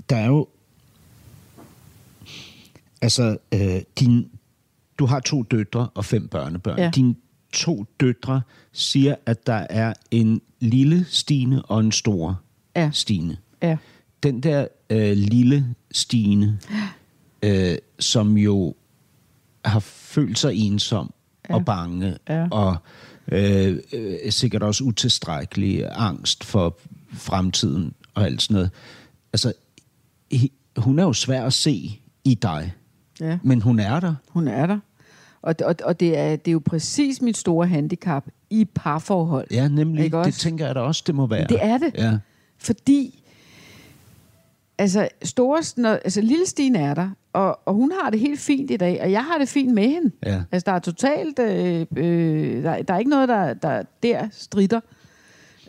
Speaker 1: der er jo... Altså, øh, din, du har to døtre og fem børnebørn.
Speaker 2: Ja.
Speaker 1: Dine to døtre siger, at der er en lille Stine og en stor
Speaker 2: Ja.
Speaker 1: Stine.
Speaker 2: Ja.
Speaker 1: Den der øh, lille Stine, øh, som jo har følt sig ensom ja. og bange,
Speaker 2: Ja.
Speaker 1: og øh, øh, sikkert også utilstrækkelig angst for fremtiden og alt sådan noget. Altså, hun er jo svær at se i dig,
Speaker 2: Ja.
Speaker 1: men hun er der.
Speaker 2: Hun er der. Og, og, og det, er, det er jo præcis mit store handicap i parforhold.
Speaker 1: Ja, nemlig.
Speaker 2: Ikke
Speaker 1: Det
Speaker 2: også?
Speaker 1: tænker jeg da også, det må være.
Speaker 2: Det er det.
Speaker 1: Ja,
Speaker 2: Fordi, altså, store, når, altså lille Stine er der, og, og hun har det helt fint i dag, og jeg har det fint med hende.
Speaker 1: ja.
Speaker 2: Altså, der er totalt, øh, øh, der, der er ikke noget, der, der der strider.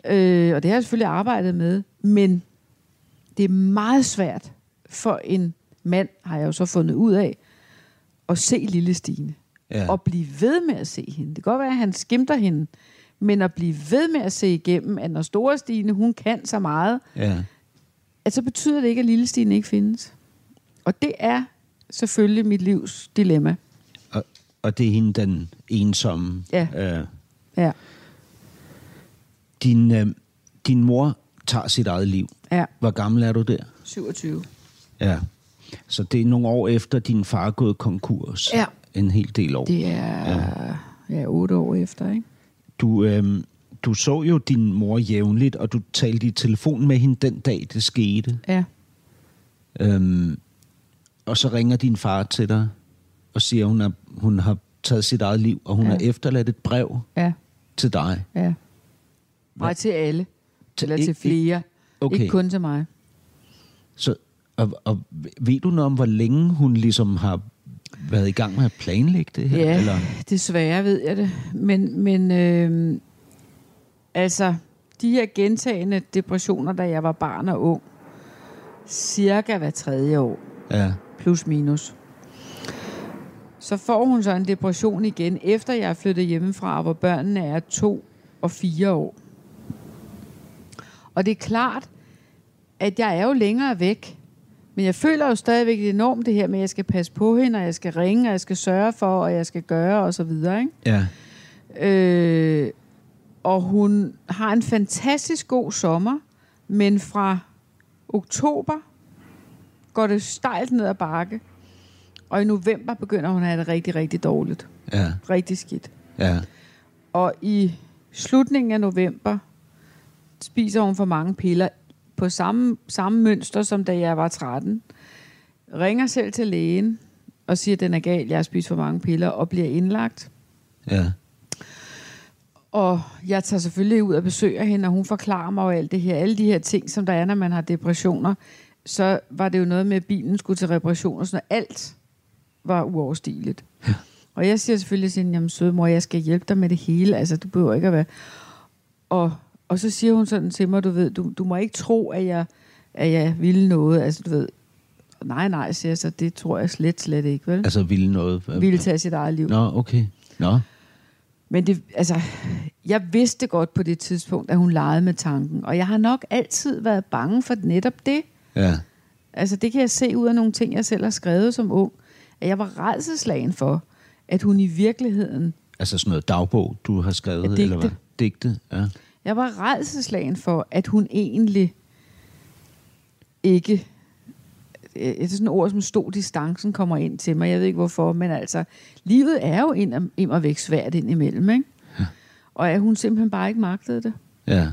Speaker 2: Øh, og det har jeg selvfølgelig arbejdet med. Men det er meget svært for en mand, har jeg jo så fundet ud af, at se lille Stine.
Speaker 1: ja.
Speaker 2: Og blive ved med at se hende. Det kan godt være, at han skimter hende, men at blive ved med at se igennem, at når store Stine, hun kan så meget,
Speaker 1: ja.
Speaker 2: at så betyder det ikke, at lille Stine ikke findes. Og det er selvfølgelig mit livs dilemma.
Speaker 1: Og, og det er hende, den ensomme.
Speaker 2: Ja.
Speaker 1: Øh,
Speaker 2: Ja,
Speaker 1: din, øh, din mor tager sit eget liv.
Speaker 2: ja.
Speaker 1: Hvor gammel er du der?
Speaker 2: 27.
Speaker 1: Ja. Så det er nogle år efter, din far er gået konkurs.
Speaker 2: Ja.
Speaker 1: En hel del år.
Speaker 2: Det er ja. ja, otte år efter, ikke?
Speaker 1: Du, øhm, du så jo din mor jævnligt, og du talte i telefon med hende den dag, det skete.
Speaker 2: Ja.
Speaker 1: Øhm, og så ringer din far til dig og siger, at hun, er, hun har taget sit eget liv, og hun
Speaker 2: Ja.
Speaker 1: har efterladt et brev
Speaker 2: Ja,
Speaker 1: til dig.
Speaker 2: ja. Nej, til alle.
Speaker 1: Til-
Speaker 2: Eller til flere.
Speaker 1: Okay.
Speaker 2: Ikke kun til mig.
Speaker 1: Så, og, og ved du noget om, hvor længe hun ligesom har været i gang med at planlægge det her?
Speaker 2: Ja,
Speaker 1: Eller?
Speaker 2: desværre ved jeg det. Men, men øh, altså, de her gentagende depressioner, da jeg var barn og ung, cirka hver tredje år,
Speaker 1: Ja,
Speaker 2: plus minus. Så får hun så en depression igen, efter jeg er flyttet hjemmefra, hvor børnene er to og fire år. Og det er klart, at jeg er jo længere væk. Men jeg føler jo stadigvæk enormt det her med, at jeg skal passe på hende, og jeg skal ringe, og jeg skal sørge for, og jeg skal gøre, og så videre. Ikke?
Speaker 1: ja,
Speaker 2: Øh, og hun har en fantastisk god sommer, men fra oktober går det stejlt ned ad bakke. Og i november begynder hun at have det rigtig, rigtig dårligt.
Speaker 1: ja,
Speaker 2: Rigtig skidt.
Speaker 1: ja,
Speaker 2: Og i slutningen af november spiser hun for mange piller på samme, samme mønster, som da jeg var 13. Ringer selv til lægen og siger, at den er gal, jeg har spist for mange piller, og bliver indlagt.
Speaker 1: ja,
Speaker 2: Og jeg tager selvfølgelig ud og besøger hende, og hun forklarer mig alt det her. Alle de her ting, som der er, når man har depressioner. Så var det jo noget med, at bilen skulle til reparation og sådan noget. Alt var uoverstigeligt. Ja. Og jeg siger selvfølgelig til hende, jamen søde mor, jeg skal hjælpe dig med det hele. Altså, du behøver ikke at være... Og, og så siger hun sådan til mig, du ved, du, du må ikke tro, at jeg, at jeg ville noget. Altså, du ved, nej, nej, siger jeg så, det tror jeg slet, slet ikke, vel?
Speaker 1: altså ville noget.
Speaker 2: Ville tage sit eget liv.
Speaker 1: Nå, okay. Nå,
Speaker 2: Men det, altså, jeg vidste godt på det tidspunkt, at hun legede med tanken. Og jeg har nok altid været bange for netop det.
Speaker 1: ja,
Speaker 2: Altså, det kan jeg se ud af nogle ting, jeg selv har skrevet som ung. At jeg var redselslagen for, at hun i virkeligheden...
Speaker 1: altså sådan noget dagbog, du har skrevet,
Speaker 2: digte.
Speaker 1: eller hvad? Digte, ja.
Speaker 2: Jeg var redselslagen for, at hun egentlig ikke... Det er sådan et ord, som stod distancen kommer ind til mig. Jeg ved ikke hvorfor, men altså, livet er jo ind og, ind og væk svært indimellem, ikke? Og at hun simpelthen bare ikke magtede det.
Speaker 1: Ja,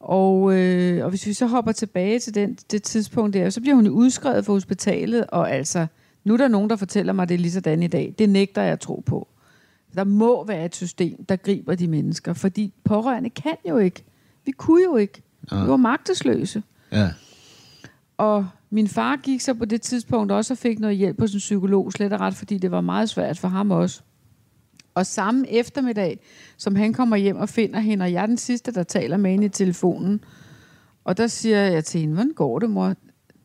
Speaker 2: Og, øh, og hvis vi så hopper tilbage til den, det tidspunkt der, så bliver hun udskrevet fra hospitalet, og altså, nu er der nogen, der fortæller mig, at det er lige sådan i dag. Det nægter jeg at tro på. Der må være et system, der griber de mennesker, fordi pårørende kan jo ikke. Vi kunne jo ikke. Vi var magtesløse.
Speaker 1: ja,
Speaker 2: Og min far gik så på det tidspunkt også og fik noget hjælp hos en psykolog, slet og ret, fordi det var meget svært for ham også. Og samme eftermiddag, som han kommer hjem og finder hende, og jeg er den sidste, der taler med hende i telefonen. Og der siger jeg til hende, hvordan går det, mor?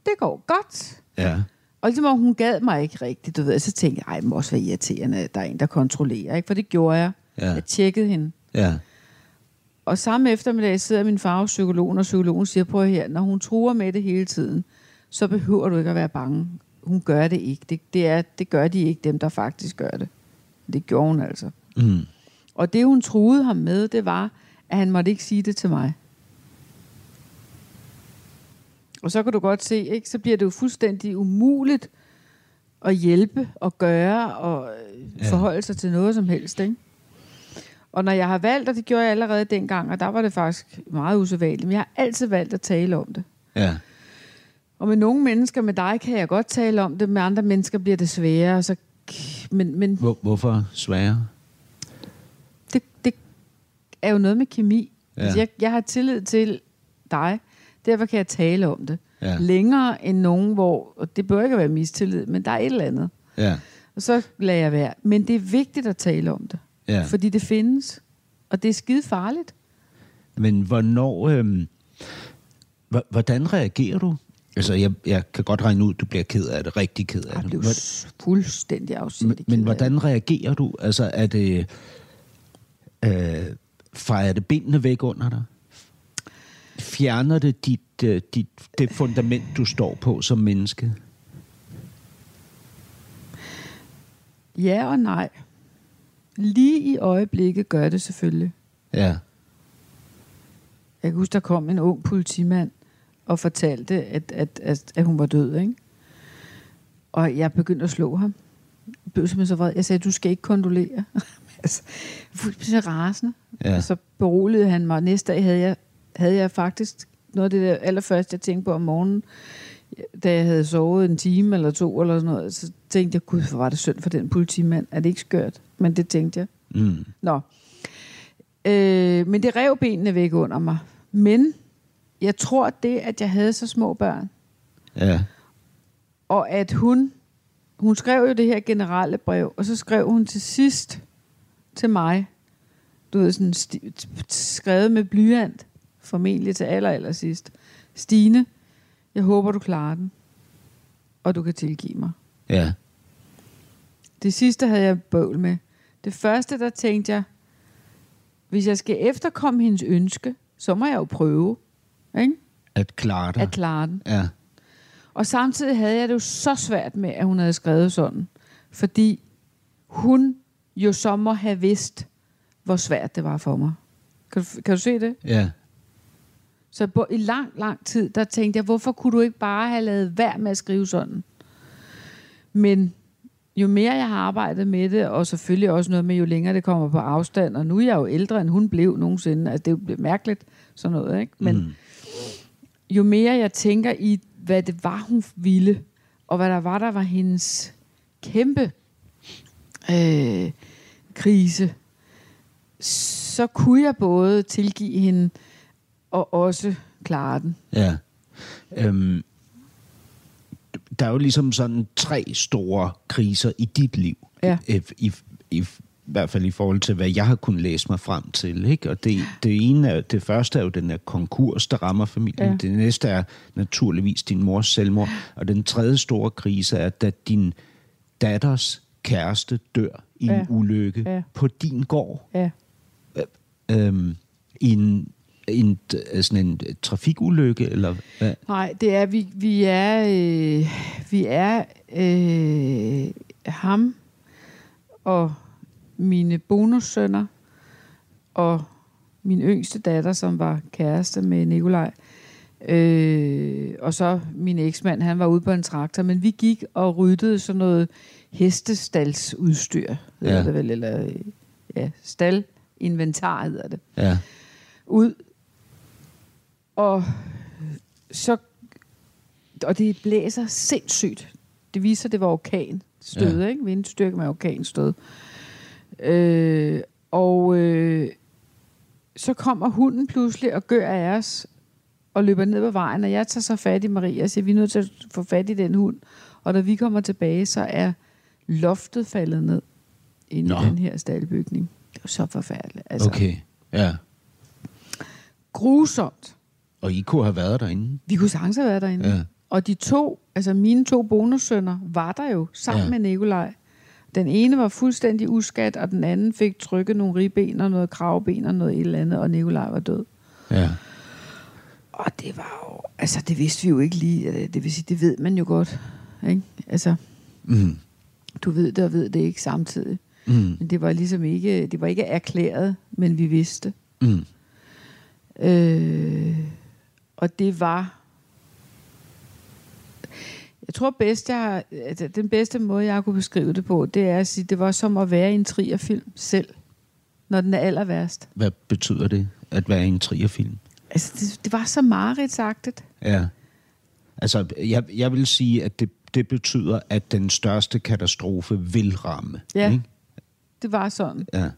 Speaker 2: Det går godt.
Speaker 1: ja,
Speaker 2: Og ligesom om hun gad mig ikke rigtigt, du ved. Så tænkte jeg, ej, det må også være irriterende, at der er en, der kontrollerer. Ikke? For det gjorde jeg.
Speaker 1: Ja.
Speaker 2: Jeg tjekkede hende.
Speaker 1: ja,
Speaker 2: Og samme eftermiddag sidder min far hos psykologen, og psykologen siger, prøv her, når hun truer med det hele tiden, så behøver du ikke at være bange. Hun gør det ikke. Det, det, er, det gør de ikke, dem der faktisk gør det. Det gjorde hun altså.
Speaker 1: mm,
Speaker 2: Og det, hun truede ham med, det var, at han måtte ikke sige det til mig. Og så kan du godt se, ikke? så bliver det jo fuldstændig umuligt at hjælpe og gøre og ja. forholde sig til noget som helst. Ikke? Og når jeg har valgt, og det gjorde jeg allerede dengang, og der var det faktisk meget usædvanligt, men jeg har altid valgt at tale om det.
Speaker 1: Ja.
Speaker 2: Og med nogle mennesker, med dig, kan jeg godt tale om det, med andre mennesker bliver det sværere. Så, men men
Speaker 1: Hvor, hvorfor sværere?
Speaker 2: det, det er jo noget med kemi.
Speaker 1: Ja.
Speaker 2: Ja. Altså, jeg, jeg har tillid til dig, derfor kan jeg tale om det.
Speaker 1: Ja.
Speaker 2: Længere end nogen, hvor, og det bør ikke være mistillid, men der er et eller andet.
Speaker 1: Ja.
Speaker 2: Og så lader jeg være. Men det er vigtigt at tale om det.
Speaker 1: Ja.
Speaker 2: Fordi det findes. Og det er skide farligt.
Speaker 1: Men hvornår... Hv- hvordan reagerer du? Altså, jeg, jeg kan godt regne ud, at du bliver ked af det, rigtig ked af
Speaker 2: Jeg
Speaker 1: det.
Speaker 2: blev
Speaker 1: Hvor-
Speaker 2: s- fuldstændig
Speaker 1: men,
Speaker 2: afsindig
Speaker 1: men
Speaker 2: af
Speaker 1: hvordan reagerer du? Altså, er det... Øh, fejrer det benene væk under dig? Fjerner det dit, øh, dit, det fundament, du står på som menneske?
Speaker 2: Ja og nej. Lige i øjeblikket gør det selvfølgelig.
Speaker 1: Ja.
Speaker 2: Jeg kan huske, der kom en ung politimand og fortalte, at, at, at, at hun var død, ikke? Og jeg begyndte at slå ham. Jeg blev simpelthen så vred. Jeg sagde, du skal ikke kondolere. altså, fuldstændig rasende.
Speaker 1: Ja.
Speaker 2: Og så beroligede han mig. Næste dag havde jeg, havde jeg faktisk noget af det der allerførste, jeg tænkte på om morgenen, da jeg havde sovet en time eller to eller sådan noget, så tænkte jeg, gud, hvor var det synd for den politimand. Er det ikke skørt? Men det tænkte jeg.
Speaker 1: Mm.
Speaker 2: Nå. Øh, men det rev benene væk under mig. Men jeg tror, det, at jeg havde så små børn,
Speaker 1: Ja.
Speaker 2: og at hun, hun skrev jo det her generelle brev, og så skrev hun til sidst til mig, du ved, sådan skrevet med blyant, formentlig til aller, aller sidst. Stine, jeg håber, du klarer den, og du kan tilgive mig.
Speaker 1: Ja.
Speaker 2: Det sidste havde jeg bøvl med. Det første, der tænkte jeg, hvis jeg skal efterkomme hendes ønske, så må jeg jo prøve ikke?
Speaker 1: At klare dig.
Speaker 2: at klare den.
Speaker 1: Ja.
Speaker 2: Og samtidig havde jeg det jo så svært med, at hun havde skrevet sådan. Fordi hun jo så må have vidst, hvor svært det var for mig. Kan du, kan du se det?
Speaker 1: Ja.
Speaker 2: Så på, i lang, lang tid, der tænkte jeg, hvorfor kunne du ikke bare have lavet værd med at skrive sådan? Men jo mere jeg har arbejdet med det, og selvfølgelig også noget med, jo længere det kommer på afstand, og nu er jeg jo ældre, end hun blev nogensinde. Altså, det er jo mærkeligt, sådan noget, ikke? Men
Speaker 1: Mm.
Speaker 2: jo mere jeg tænker i, hvad det var, hun ville, og hvad der var, der var hendes kæmpe øh, krise, så kunne jeg både tilgive hende og også klare den.
Speaker 1: Ja. Øhm, der er jo ligesom sådan tre store kriser i dit liv.
Speaker 2: Ja.
Speaker 1: I, i, i, I hvert fald i forhold til, hvad jeg har kunnet læse mig frem til. Ikke? Og det, det ene er, det første er jo den her konkurs, der rammer familien.
Speaker 2: Ja.
Speaker 1: Det næste er naturligvis din mors selvmord. Og den tredje store krise er, da din datters kæreste dør i
Speaker 2: Ja.
Speaker 1: en ulykke
Speaker 2: Ja.
Speaker 1: på din gård.
Speaker 2: Ja.
Speaker 1: Øhm, i en, en, sådan en trafikulykke, eller hvad?
Speaker 2: Nej, det er, vi, vi er, øh, vi er øh, ham og mine bonussønner og min yngste datter, som var kæreste med Nikolaj. Øh, og så min eksmand, han var ude på en traktor, men vi gik og ryddede sådan noget hestestalsudstyr, hedder
Speaker 1: Ja.
Speaker 2: det vel, eller øh, ja, staldinventar hedder det
Speaker 1: Ja.
Speaker 2: ud. Og så og det blæser sindssygt. Det viser, at det var orkan stød,
Speaker 1: Ja.
Speaker 2: ikke? Vindstyrke med orkan stød. Øh, og øh, så kommer hunden pludselig og gør af os og løber ned på vejen, og jeg tager så fat i Maria og siger, vi er nødt til at få fat i den hund. Og da vi kommer tilbage, så er loftet faldet ned inde
Speaker 1: Nå.
Speaker 2: i den her staldbygning. Det var så forfærdeligt. Altså,
Speaker 1: Okay, ja.
Speaker 2: Grusomt.
Speaker 1: Og I kunne have været derinde?
Speaker 2: Vi kunne sagtens have været derinde.
Speaker 1: Ja.
Speaker 2: Og de to, altså mine to bonussønner, var der jo sammen
Speaker 1: Ja.
Speaker 2: med Nikolaj. Den ene var fuldstændig uskat, og den anden fik trykket nogle ribben og noget kravben og noget et eller andet, og Nikolaj var død.
Speaker 1: Ja.
Speaker 2: Og det var jo, altså det vidste vi jo ikke lige, eller det vil sige, det ved man jo godt. Ikke? Altså,
Speaker 1: Mm.
Speaker 2: du ved det og ved det ikke samtidig.
Speaker 1: Mm.
Speaker 2: Men det var ligesom ikke, det var ikke erklæret, men vi vidste.
Speaker 1: Mm.
Speaker 2: Øh, og det var... Jeg tror bedst, jeg altså, den bedste måde, jeg kunne beskrive det på, det er at sige, det var som at være i en trierfilm selv, når den er aller værst.
Speaker 1: Hvad betyder det, at være i en trierfilm?
Speaker 2: Altså, det, det var så mareridsagtigt.
Speaker 1: Ja. Altså, jeg, jeg vil sige, at det, det betyder, at den største katastrofe vil ramme.
Speaker 2: Ja.
Speaker 1: Ikke?
Speaker 2: Det var sådan.
Speaker 1: Ja.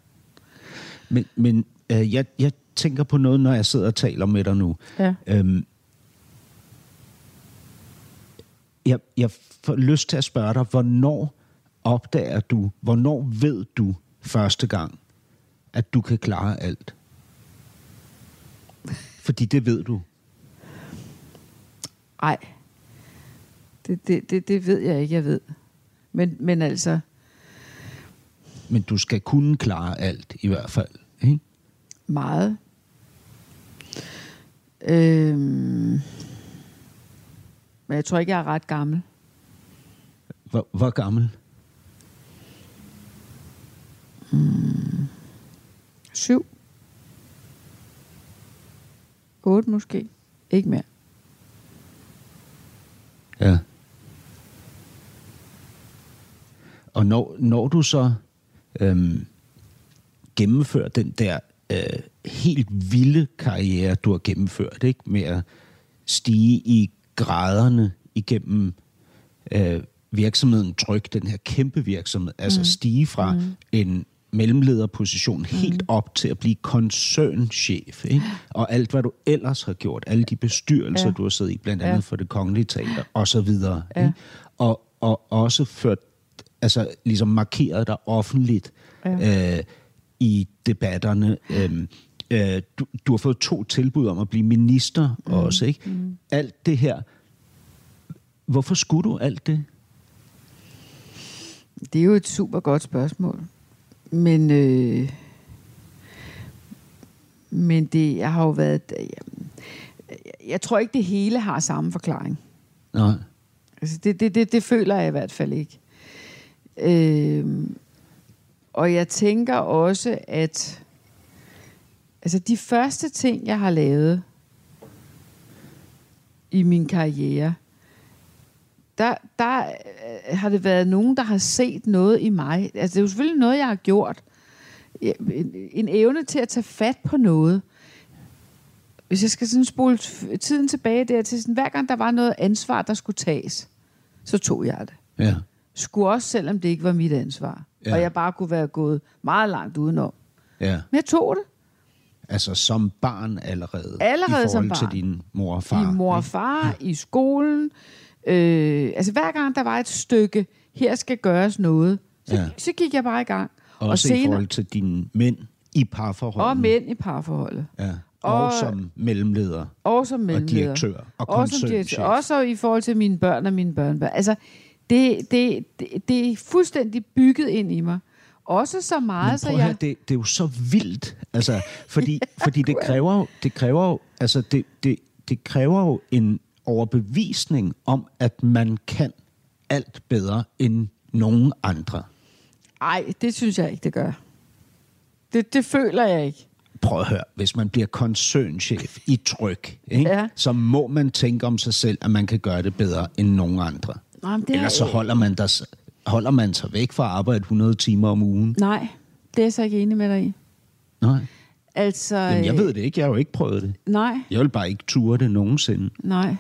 Speaker 1: Men, men øh, jeg, jeg tænker på noget, når jeg sidder og taler med dig nu.
Speaker 2: Ja.
Speaker 1: Øhm, jeg, jeg får lyst til at spørge dig, hvornår opdager du, hvornår ved du første gang, at du kan klare alt? Fordi det ved du.
Speaker 2: Ej. Det, det, det, det ved jeg ikke, jeg ved. Men, men altså,
Speaker 1: Men du skal kunne klare alt i hvert fald. Ikke?
Speaker 2: Meget. Øhm, men jeg tror ikke, jeg er ret gammel.
Speaker 1: Hvor, hvor gammel?
Speaker 2: Syv. Otte måske. Ikke mere.
Speaker 1: Ja. Og når, når du så øhm, gennemfører den der øh, helt vilde karriere, du har gennemført, ikke? med at stige i graderne igennem øh, virksomheden Tryk, den her kæmpe virksomhed, altså
Speaker 2: Mm.
Speaker 1: stige fra mm. en mellemlederposition helt op til at blive koncernchef, ikke? og alt, hvad du ellers har gjort, alle de bestyrelser,
Speaker 2: Ja.
Speaker 1: du har siddet i, blandt andet
Speaker 2: ja.
Speaker 1: for det kongelige teater, og så videre.
Speaker 2: Ja.
Speaker 1: Ikke? Og, og også ført, altså ligesom markeret dig offentligt ja. øh, i debatterne. Øhm, øh, du, du har fået to tilbud om at blive minister mm. også, ikke? Mm. Alt det her. Hvorfor skulle du alt det?
Speaker 2: Det er jo et super godt spørgsmål. Men, øh, men det, jeg har jo været... Jeg, jeg tror ikke, det hele har samme forklaring.
Speaker 1: Nej.
Speaker 2: Altså, det, det, det, det føler jeg i hvert fald ikke. Øh, og jeg tænker også, at altså de første ting, jeg har lavet i min karriere, der, der øh, har det været nogen, der har set noget i mig. Altså, det er jo selvfølgelig noget, jeg har gjort. En, en evne til at tage fat på noget. Hvis jeg skal sådan spole tiden tilbage der til, sådan, hver gang der var noget ansvar, der skulle tages, så tog jeg det.
Speaker 1: Ja.
Speaker 2: Skulle også, selvom det ikke var mit ansvar. Ja. Og jeg bare kunne være gået meget langt udenom.
Speaker 1: ja.
Speaker 2: Men jeg tog det.
Speaker 1: Altså som barn allerede.
Speaker 2: Allerede
Speaker 1: I
Speaker 2: som
Speaker 1: forhold til
Speaker 2: barn.
Speaker 1: din mor og far.
Speaker 2: I mor og far, ja. i skolen. Øh, altså hver gang der var et stykke, her skal gøres noget, så, ja. Så gik jeg bare i gang.
Speaker 1: Også i forhold til dine mænd i parforholdet.
Speaker 2: og mænd i parforholdet.
Speaker 1: Ja. Og,
Speaker 2: Og-
Speaker 1: og som mellemleder.
Speaker 2: Og som mellemleder.
Speaker 1: direktør og
Speaker 2: også som direktør. Også i forhold til mine børn og mine børnebørn. Altså, det, det, det, det er fuldstændig bygget ind i mig. Også så meget, så jeg...
Speaker 1: det, det er jo så vildt. Altså, fordi, fordi det kræver jo, det kræver jo, altså det, det, det kræver jo en overbevisning om, at man kan alt bedre end nogen andre.
Speaker 2: Ej, det synes jeg ikke, det gør. Det, det føler jeg ikke.
Speaker 1: Prøv at høre, hvis man bliver koncernchef i tryk, ikke?
Speaker 2: Ja.
Speaker 1: så må man tænke om sig selv, at man kan gøre det bedre end nogen andre.
Speaker 2: Men det
Speaker 1: Ellers så
Speaker 2: er,
Speaker 1: holder man, der, holder man sig væk fra at arbejde 100 timer om ugen.
Speaker 2: Nej, det er jeg så ikke enig med dig i.
Speaker 1: Nej.
Speaker 2: Altså,
Speaker 1: Jamen, jeg
Speaker 2: øh,
Speaker 1: ved det ikke. Jeg har jo ikke prøvet det.
Speaker 2: Nej,
Speaker 1: Jeg vil bare ikke ture det nogensinde.
Speaker 2: nej.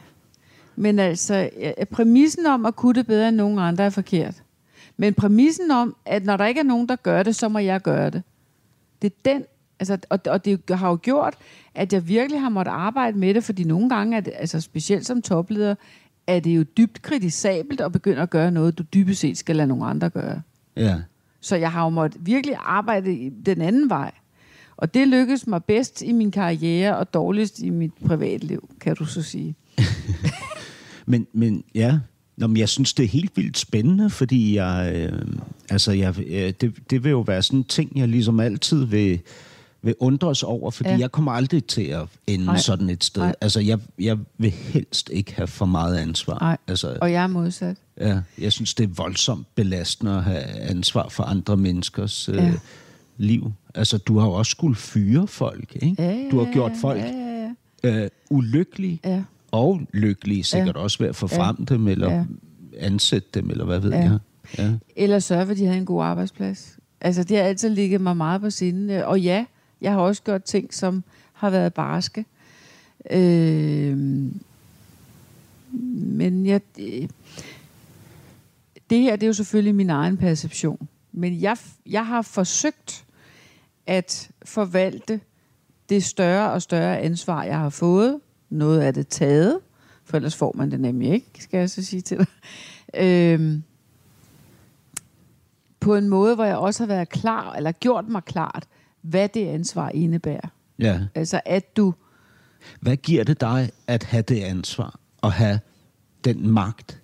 Speaker 2: Men altså, præmissen om at kunne det bedre end nogen andre er forkert. Men præmissen om, at når der ikke er nogen, der gør det, så må jeg gøre det. Det er den, altså, og, og det har jo gjort, at jeg virkelig har måttet arbejde med det, fordi nogle gange, er det, altså specielt som topleder, er det jo dybt kritisabelt at begynde at gøre noget, du dybest set skal lade nogle andre gøre.
Speaker 1: Ja.
Speaker 2: Så jeg har jo måttet virkelig arbejde i den anden vej. Og det lykkedes mig bedst i min karriere og dårligst i mit privatliv, kan du så sige.
Speaker 1: Men, men ja, Nå, men jeg synes, det er helt vildt spændende, fordi jeg, øh, altså jeg, øh, det, det vil jo være sådan en ting, jeg ligesom altid vil, vil undres over, fordi
Speaker 2: Ja.
Speaker 1: ja. jeg kommer aldrig til at ende
Speaker 2: Nej.
Speaker 1: Sådan et sted.
Speaker 2: Nej.
Speaker 1: Altså, jeg, jeg vil helst ikke have for meget ansvar.
Speaker 2: Nej.
Speaker 1: Altså,
Speaker 2: Og jeg er modsat.
Speaker 1: ja, jeg synes, det er voldsomt belastende at have ansvar for andre menneskers øh,
Speaker 2: Ja.
Speaker 1: ja. liv. Altså, du har jo også skulle fyre folk, ikke?
Speaker 2: Ja, ja,
Speaker 1: du har gjort
Speaker 2: ja,
Speaker 1: folk
Speaker 2: Ja, ja,
Speaker 1: øh, ulykkelige
Speaker 2: ja.
Speaker 1: og lykkelige, sikkert ja. også ved at forfremme ja. dem, eller
Speaker 2: Ja.
Speaker 1: ja. ansætte dem, eller hvad ved
Speaker 2: Ja.
Speaker 1: jeg. Ja.
Speaker 2: Eller sørge for, at de havde en god arbejdsplads. Altså, det har altid ligget mig meget på sinde. Og ja, jeg har også gjort ting, som har været barske. Øh, men jeg, øh, det her, det er jo selvfølgelig min egen perception. Men jeg, jeg har forsøgt at forvalte det større og større ansvar, jeg har fået. Noget af det taget, for ellers får man det nemlig ikke, skal jeg så sige til dig. Øh, på en måde, hvor jeg også har været klar, eller gjort mig klart, hvad det ansvar indebærer.
Speaker 1: ja.
Speaker 2: Altså, at du...
Speaker 1: Hvad giver det dig at have det ansvar og have den magt?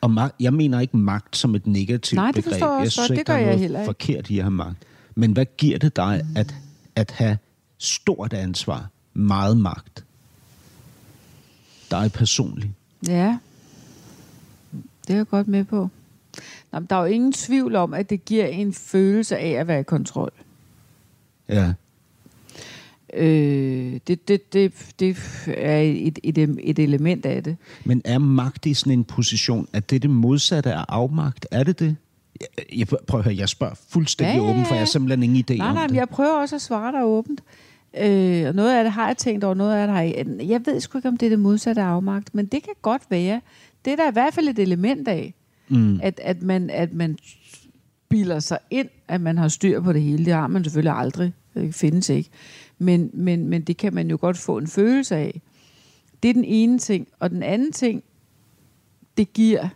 Speaker 1: Og magt, jeg mener ikke magt som et negativt
Speaker 2: Nej, det
Speaker 1: begreb.
Speaker 2: jeg også
Speaker 1: synes
Speaker 2: Det gør
Speaker 1: er
Speaker 2: jeg heller ikke.
Speaker 1: forkert i at have magt. Men hvad giver det dig at, at have stort ansvar, meget magt? Dig personligt.
Speaker 2: Ja, det er jeg godt med på. Nå, men der er jo ingen tvivl om, at det giver en følelse af at være i kontrol.
Speaker 1: Ja.
Speaker 2: Øh, det, det, det, det er et, et, et element af det.
Speaker 1: Men er magt i sådan en position, at det det modsatte af afmagt? Er det det? Jeg, jeg, prøv at høre, jeg spørger fuldstændig
Speaker 2: Ja, ja,
Speaker 1: åben, for jeg har simpelthen ingen idé
Speaker 2: Nej,
Speaker 1: om
Speaker 2: nej,
Speaker 1: det.
Speaker 2: men jeg prøver også at svare dig åbent. Øh, og noget af det har jeg tænkt over, noget af det har jeg... Jeg ved sgu ikke, om det er det modsatte af afmagt, men det kan godt være. Det er der i hvert fald et element af,
Speaker 1: Mm.
Speaker 2: at, at, man, at man bilder sig ind, at man har styr på det hele. Det har man selvfølgelig aldrig. Det findes ikke. Men, men, men det kan man jo godt få en følelse af. Det er den ene ting. Og den anden ting, det giver...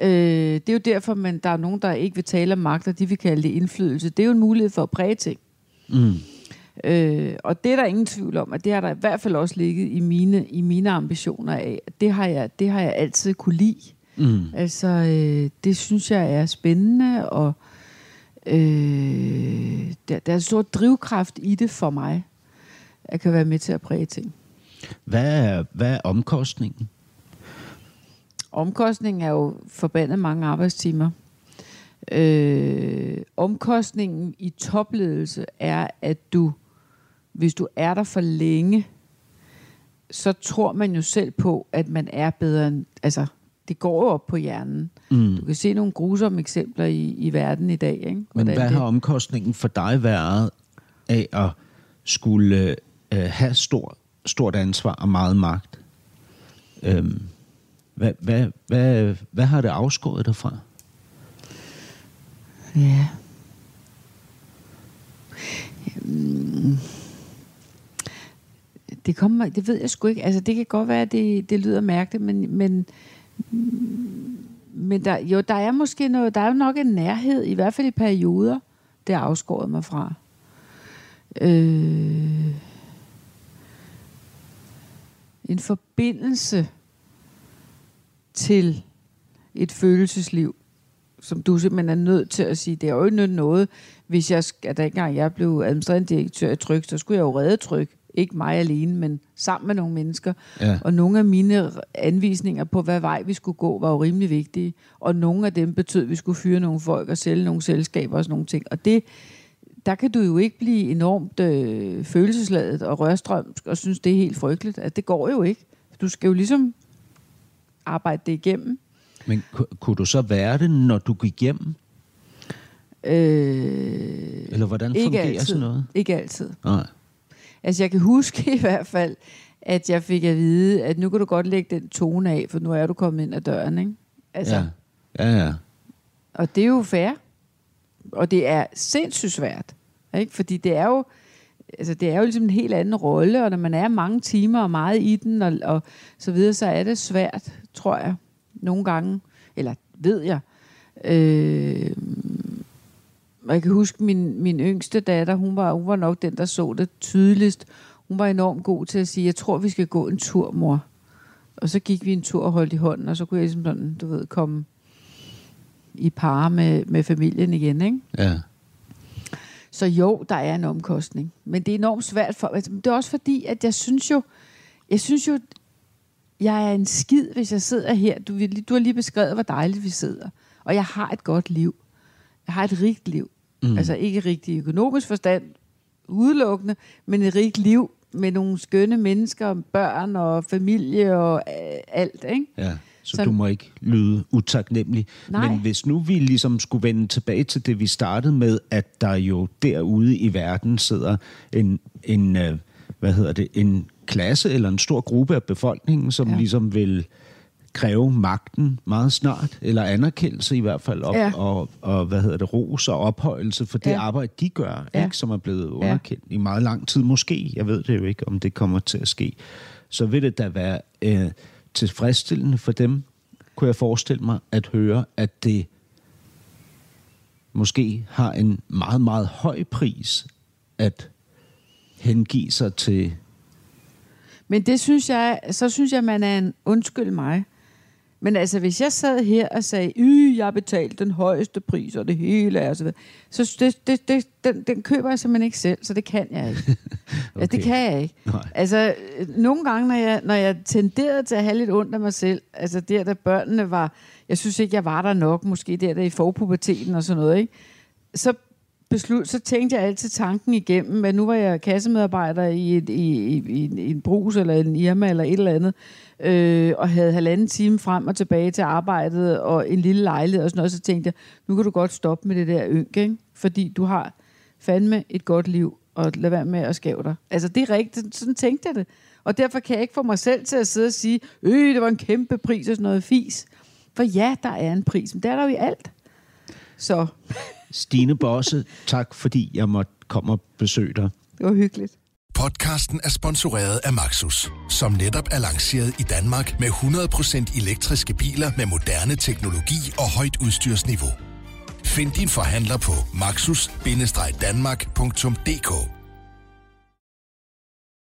Speaker 2: Øh, det er jo derfor, man, der er nogen, der ikke vil tale om magt, og de vil kalde det indflydelse. Det er jo en mulighed for at præge ting.
Speaker 1: Mm.
Speaker 2: Øh, og det er der ingen tvivl om, at det har der i hvert fald også ligget i mine, i mine ambitioner af. Det har jeg, det har jeg altid kunne lide.
Speaker 1: Mm.
Speaker 2: Altså, øh, det synes jeg er spændende, og øh, der, der er en stor drivkraft i det for mig, at kan være med til at præge ting.
Speaker 1: Hvad, er, hvad er omkostningen?
Speaker 2: Omkostningen er jo forbandet mange arbejdstimer. Øh, omkostningen i topledelse er, at du, hvis du er der for længe, så tror man jo selv på, at man er bedre end... Altså, det går jo op på hjernen.
Speaker 1: Mm.
Speaker 2: Du kan se nogle grusomme eksempler i, i verden i dag. Ikke?
Speaker 1: Men hvad
Speaker 2: det,
Speaker 1: har omkostningen for dig været af at skulle øh, have stor, stort ansvar og meget magt? Øhm, hvad, hvad, hvad, hvad har det afskåret dig fra?
Speaker 2: Ja. Jamen, Det, kommer, det ved jeg sgu ikke. Altså, det kan godt være, at det, det lyder mærkeligt, men, men, men der, jo, der er måske noget, der er jo nok en nærhed, i hvert fald i perioder, det har afskåret mig fra. Øh, en forbindelse til et følelsesliv, som du simpelthen er nødt til at sige, det er jo ikke noget, hvis jeg, at dengang jeg blev administrerende direktør i Tryk, så skulle jeg jo redde Tryk. Ikke mig alene, men sammen med nogle mennesker.
Speaker 1: Ja.
Speaker 2: Og nogle af mine anvisninger på, hvad vej vi skulle gå, var jo rimelig vigtige. Og nogle af dem betød, at vi skulle fyre nogle folk og sælge nogle selskaber og sådan nogle ting. Og det, der kan du jo ikke blive enormt øh, følelsesladet og rørstrømsk og synes, det er helt frygteligt. Altså, det går jo ikke. Du skal jo ligesom arbejde det igennem.
Speaker 1: Men ku- kunne du så være det, når du gik hjem?
Speaker 2: Øh,
Speaker 1: Eller hvordan fungerer
Speaker 2: altid.
Speaker 1: sådan noget?
Speaker 2: Ikke altid.
Speaker 1: Nej.
Speaker 2: Altså, jeg kan huske i hvert fald, at jeg fik at vide, at nu kan du godt lægge den tone af, for nu er du kommet ind ad døren, ikke? Altså,
Speaker 1: Ja. ja, ja.
Speaker 2: Og det er jo fair. Og det er sindssygt svært. Ikke? Fordi det er jo altså det er jo ligesom en helt anden rolle, og når man er mange timer og meget i den, og, og så videre, så er det svært, tror jeg, nogle gange, eller ved jeg. Øh, jeg kan huske, min, min yngste datter, hun var, hun var nok den, der så det tydeligst. Hun var enormt god til at sige, jeg tror, vi skal gå en tur, mor. Og så gik vi en tur og holdt i hånden, og så kunne jeg ligesom sådan, du ved, komme i par med, med familien igen, ikke?
Speaker 1: ja.
Speaker 2: Så jo, der er en omkostning. Men det er enormt svært for... Altså, det er også fordi, at jeg synes jo... Jeg synes jo, jeg er en skid, hvis jeg sidder her. Du, du har lige beskrevet, hvor dejligt vi sidder. Og jeg har et godt liv. Jeg har et rigt liv. Mm. Altså ikke rigtig økonomisk forstand, udelukkende, men et rigt liv med nogle skønne mennesker, børn og familie og øh, alt, ikke?
Speaker 1: ja. Så, så du må ikke lyde utaknemmelig.
Speaker 2: Nej.
Speaker 1: Men hvis nu vi ligesom skulle vende tilbage til det, vi startede med, at der jo derude i verden sidder en, en øh, hvad hedder det, en klasse eller en stor gruppe af befolkningen, som ja. ligesom vil kræve magten meget snart, eller anerkendelse i hvert fald, op,
Speaker 2: Ja.
Speaker 1: og, og hvad hedder det, ros og ophøjelse for det
Speaker 2: Ja.
Speaker 1: arbejde, de gør,
Speaker 2: Ja.
Speaker 1: ikke, som er blevet underkendt i meget lang tid måske. Jeg ved det jo ikke, om det kommer til at ske. Så vil det da være øh, tilfredsstillende for dem, kunne jeg forestille mig, at høre, at det måske har en meget, meget høj pris at hengive sig til
Speaker 2: Men det synes jeg, så synes jeg, man er en undskyld mig. Men altså, hvis jeg sad her og sagde, y, jeg har betalt den højeste pris, og det hele er, og så, videre, så det, det, det, den, den køber jeg simpelthen ikke selv, så det kan jeg ikke. okay. Altså, det kan jeg ikke.
Speaker 1: Nej.
Speaker 2: Altså, øh, nogle gange, når jeg, når jeg tenderede til at have lidt ondt af mig selv, altså der, da børnene var, jeg synes ikke, jeg var der nok, måske der, der i forpuberteten og sådan noget, ikke? så beslut, så tænkte jeg altid tanken igennem, at nu var jeg kassemedarbejder i, et, i, i, i, en- brus eller en Irma eller et eller andet, øh, og havde halvanden time frem og tilbage til arbejdet og en lille lejlighed og sådan noget, så tænkte jeg, nu kan du godt stoppe med det der ynk, ikke? fordi du har fandme et godt liv, og lad være med at skæve dig. Altså det er rigtigt, sådan tænkte jeg det. Og derfor kan jeg ikke få mig selv til at sidde og sige, øh, det var en kæmpe pris og sådan noget fis. For ja, der er en pris, men det er der jo i alt. Så
Speaker 1: Stine Bosse. Tak, fordi jeg måtte komme og besøge dig.
Speaker 2: det var hyggeligt.
Speaker 3: Podcasten er sponsoreret af Maxus, som netop er lanceret i Danmark med 100% elektriske biler med moderne teknologi og højt udstyrsniveau. Find din forhandler på maxus-danmark.dk